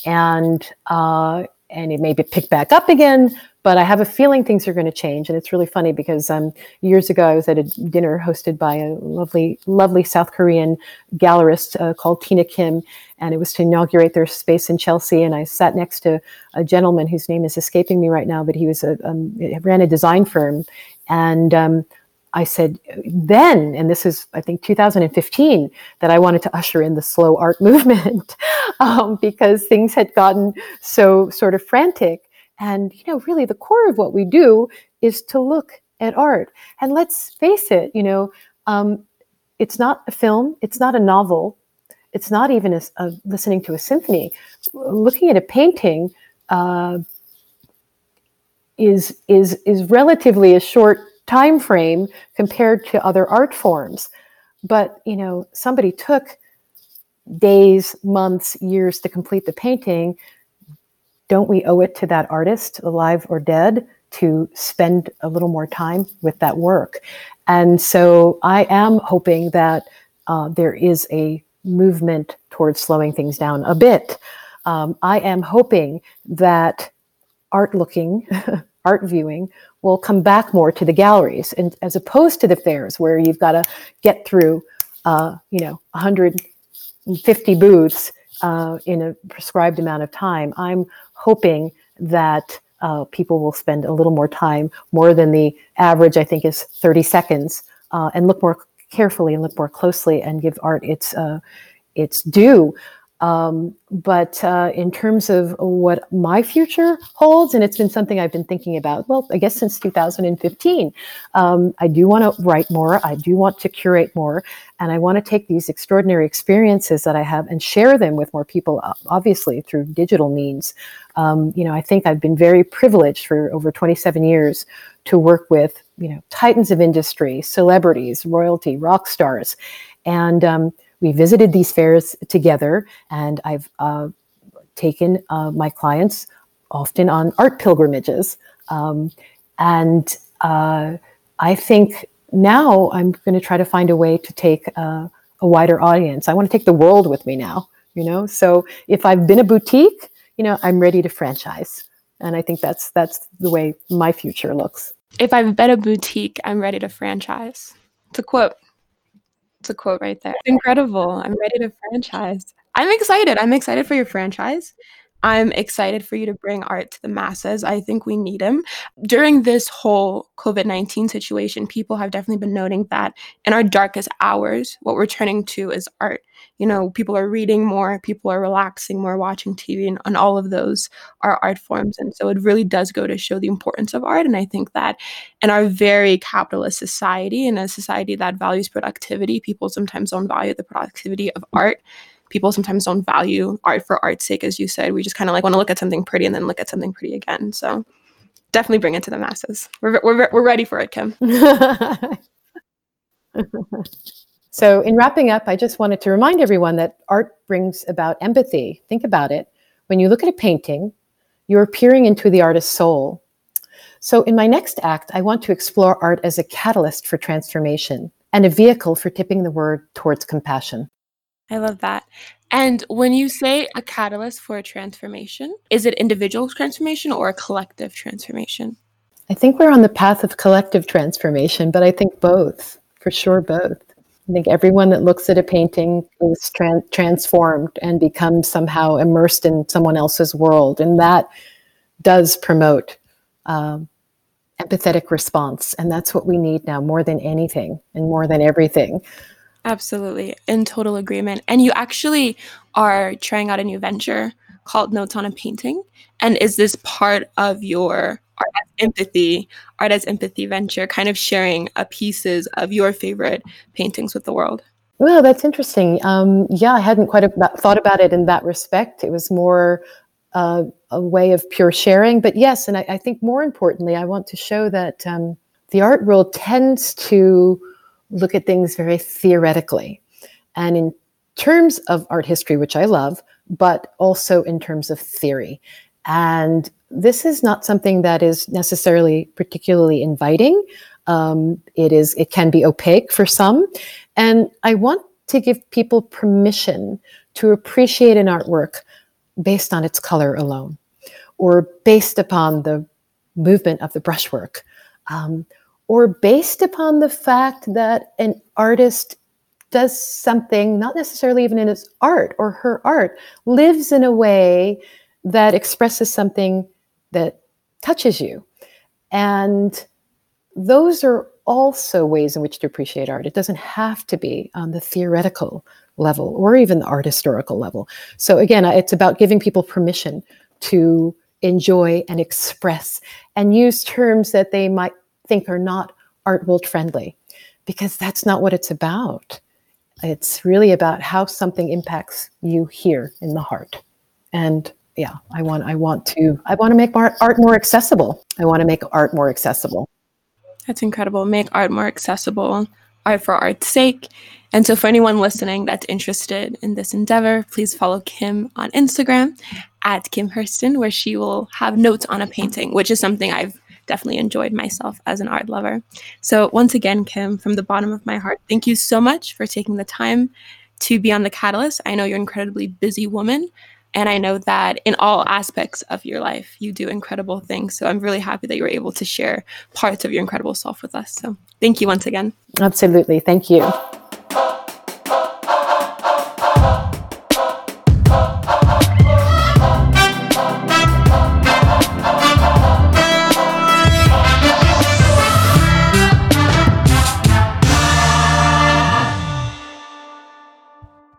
and uh, and it may be picked back up again. But I have a feeling things are going to change, and it's really funny because um, years ago I was at a dinner hosted by a lovely, lovely South Korean gallerist uh, called Tina Kim, and it was to inaugurate their space in Chelsea. And I sat next to a gentleman whose name is escaping me right now, but he was a um, ran a design firm, and um, I said then, and this is I think 2015, that I wanted to usher in the slow art movement um, because things had gotten so sort of frantic. And you know, really, the core of what we do is to look at art. And let's face it, you know, um, it's not a film, it's not a novel, it's not even a, a listening to a symphony. Looking at a painting. Uh, is is is relatively a short time frame compared to other art forms. But, you know, somebody took days, months, years to complete the painting. Don't we owe it to that artist, alive or dead, to spend a little more time with that work? And so I am hoping that uh, there is a movement towards slowing things down a bit. Um, I am hoping that art looking, art viewing will come back more to the galleries and as opposed to the fairs where you've got to get through uh, you know 150 booths uh, in a prescribed amount of time i'm hoping that uh, people will spend a little more time more than the average i think is 30 seconds uh, and look more carefully and look more closely and give art its uh, its due um, but uh, in terms of what my future holds, and it's been something I've been thinking about, well, I guess since 2015, um, I do want to write more. I do want to curate more. And I want to take these extraordinary experiences that I have and share them with more people, obviously through digital means. Um, you know, I think I've been very privileged for over 27 years to work with, you know, titans of industry, celebrities, royalty, rock stars. And, um, we visited these fairs together, and I've uh, taken uh, my clients often on art pilgrimages. Um, and uh, I think now I'm going to try to find a way to take a wider audience. I want to take the world with me now, you know. So if I've been a boutique, you know, I'm ready to franchise, and I think that's that's the way my future looks. If I've been a boutique, I'm ready to franchise. To quote it's a quote right there. Incredible. I'm ready to franchise. I'm excited. I'm excited for your franchise. I'm excited for you to bring art to the masses. I think we need them. During this whole COVID 19 situation, people have definitely been noting that in our darkest hours, what we're turning to is art. You know, people are reading more, people are relaxing more, watching TV, and, and all of those are art forms. And so it really does go to show the importance of art. And I think that in our very capitalist society, in a society that values productivity, people sometimes don't value the productivity of art people sometimes don't value art for art's sake, as you said. We just kind of like want to look at something pretty and then look at something pretty again. So definitely bring it to the masses. We're, we're, we're ready for it, Kim. so, in wrapping up, I just wanted to remind everyone that art brings about empathy. Think about it. When you look at a painting, you're peering into the artist's soul. So, in my next act, I want to explore art as a catalyst for transformation and a vehicle for tipping the word towards compassion. I love that. And when you say a catalyst for a transformation, is it individual transformation or a collective transformation? I think we're on the path of collective transformation, but I think both, for sure, both. I think everyone that looks at a painting is tra- transformed and becomes somehow immersed in someone else's world. And that does promote um, empathetic response. And that's what we need now more than anything and more than everything. Absolutely. In total agreement. And you actually are trying out a new venture called Notes on a Painting. And is this part of your art Empathy, Art as Empathy Venture, kind of sharing a pieces of your favorite paintings with the world. Well, that's interesting. Um, yeah, I hadn't quite about, thought about it in that respect. It was more uh, a way of pure sharing. But yes, and I, I think more importantly, I want to show that um, the art world tends to look at things very theoretically. And in terms of art history, which I love, but also in terms of theory. And this is not something that is necessarily particularly inviting. Um, it is it can be opaque for some, and I want to give people permission to appreciate an artwork based on its color alone, or based upon the movement of the brushwork, um, or based upon the fact that an artist does something, not necessarily even in his art or her art, lives in a way that expresses something that touches you. And those are also ways in which to appreciate art. It doesn't have to be on the theoretical level or even the art historical level. So, again, it's about giving people permission to enjoy and express and use terms that they might think are not art world friendly, because that's not what it's about. It's really about how something impacts you here in the heart. And yeah, I want I want to I want to make art, more accessible. I want to make art more accessible. That's incredible. Make art more accessible, art for art's sake. And so, for anyone listening that's interested in this endeavor, please follow Kim on Instagram at Kim Heirston, where she will have notes on a painting, which is something I've definitely enjoyed myself as an art lover. So, once again, Kim, from the bottom of my heart, thank you so much for taking the time to be on the Catalyst. I know you're an incredibly busy woman, and I know that in all aspects of your life, you do incredible things. So, I'm really happy that you were able to share parts of your incredible self with us. So, thank you once again. Absolutely. Thank you.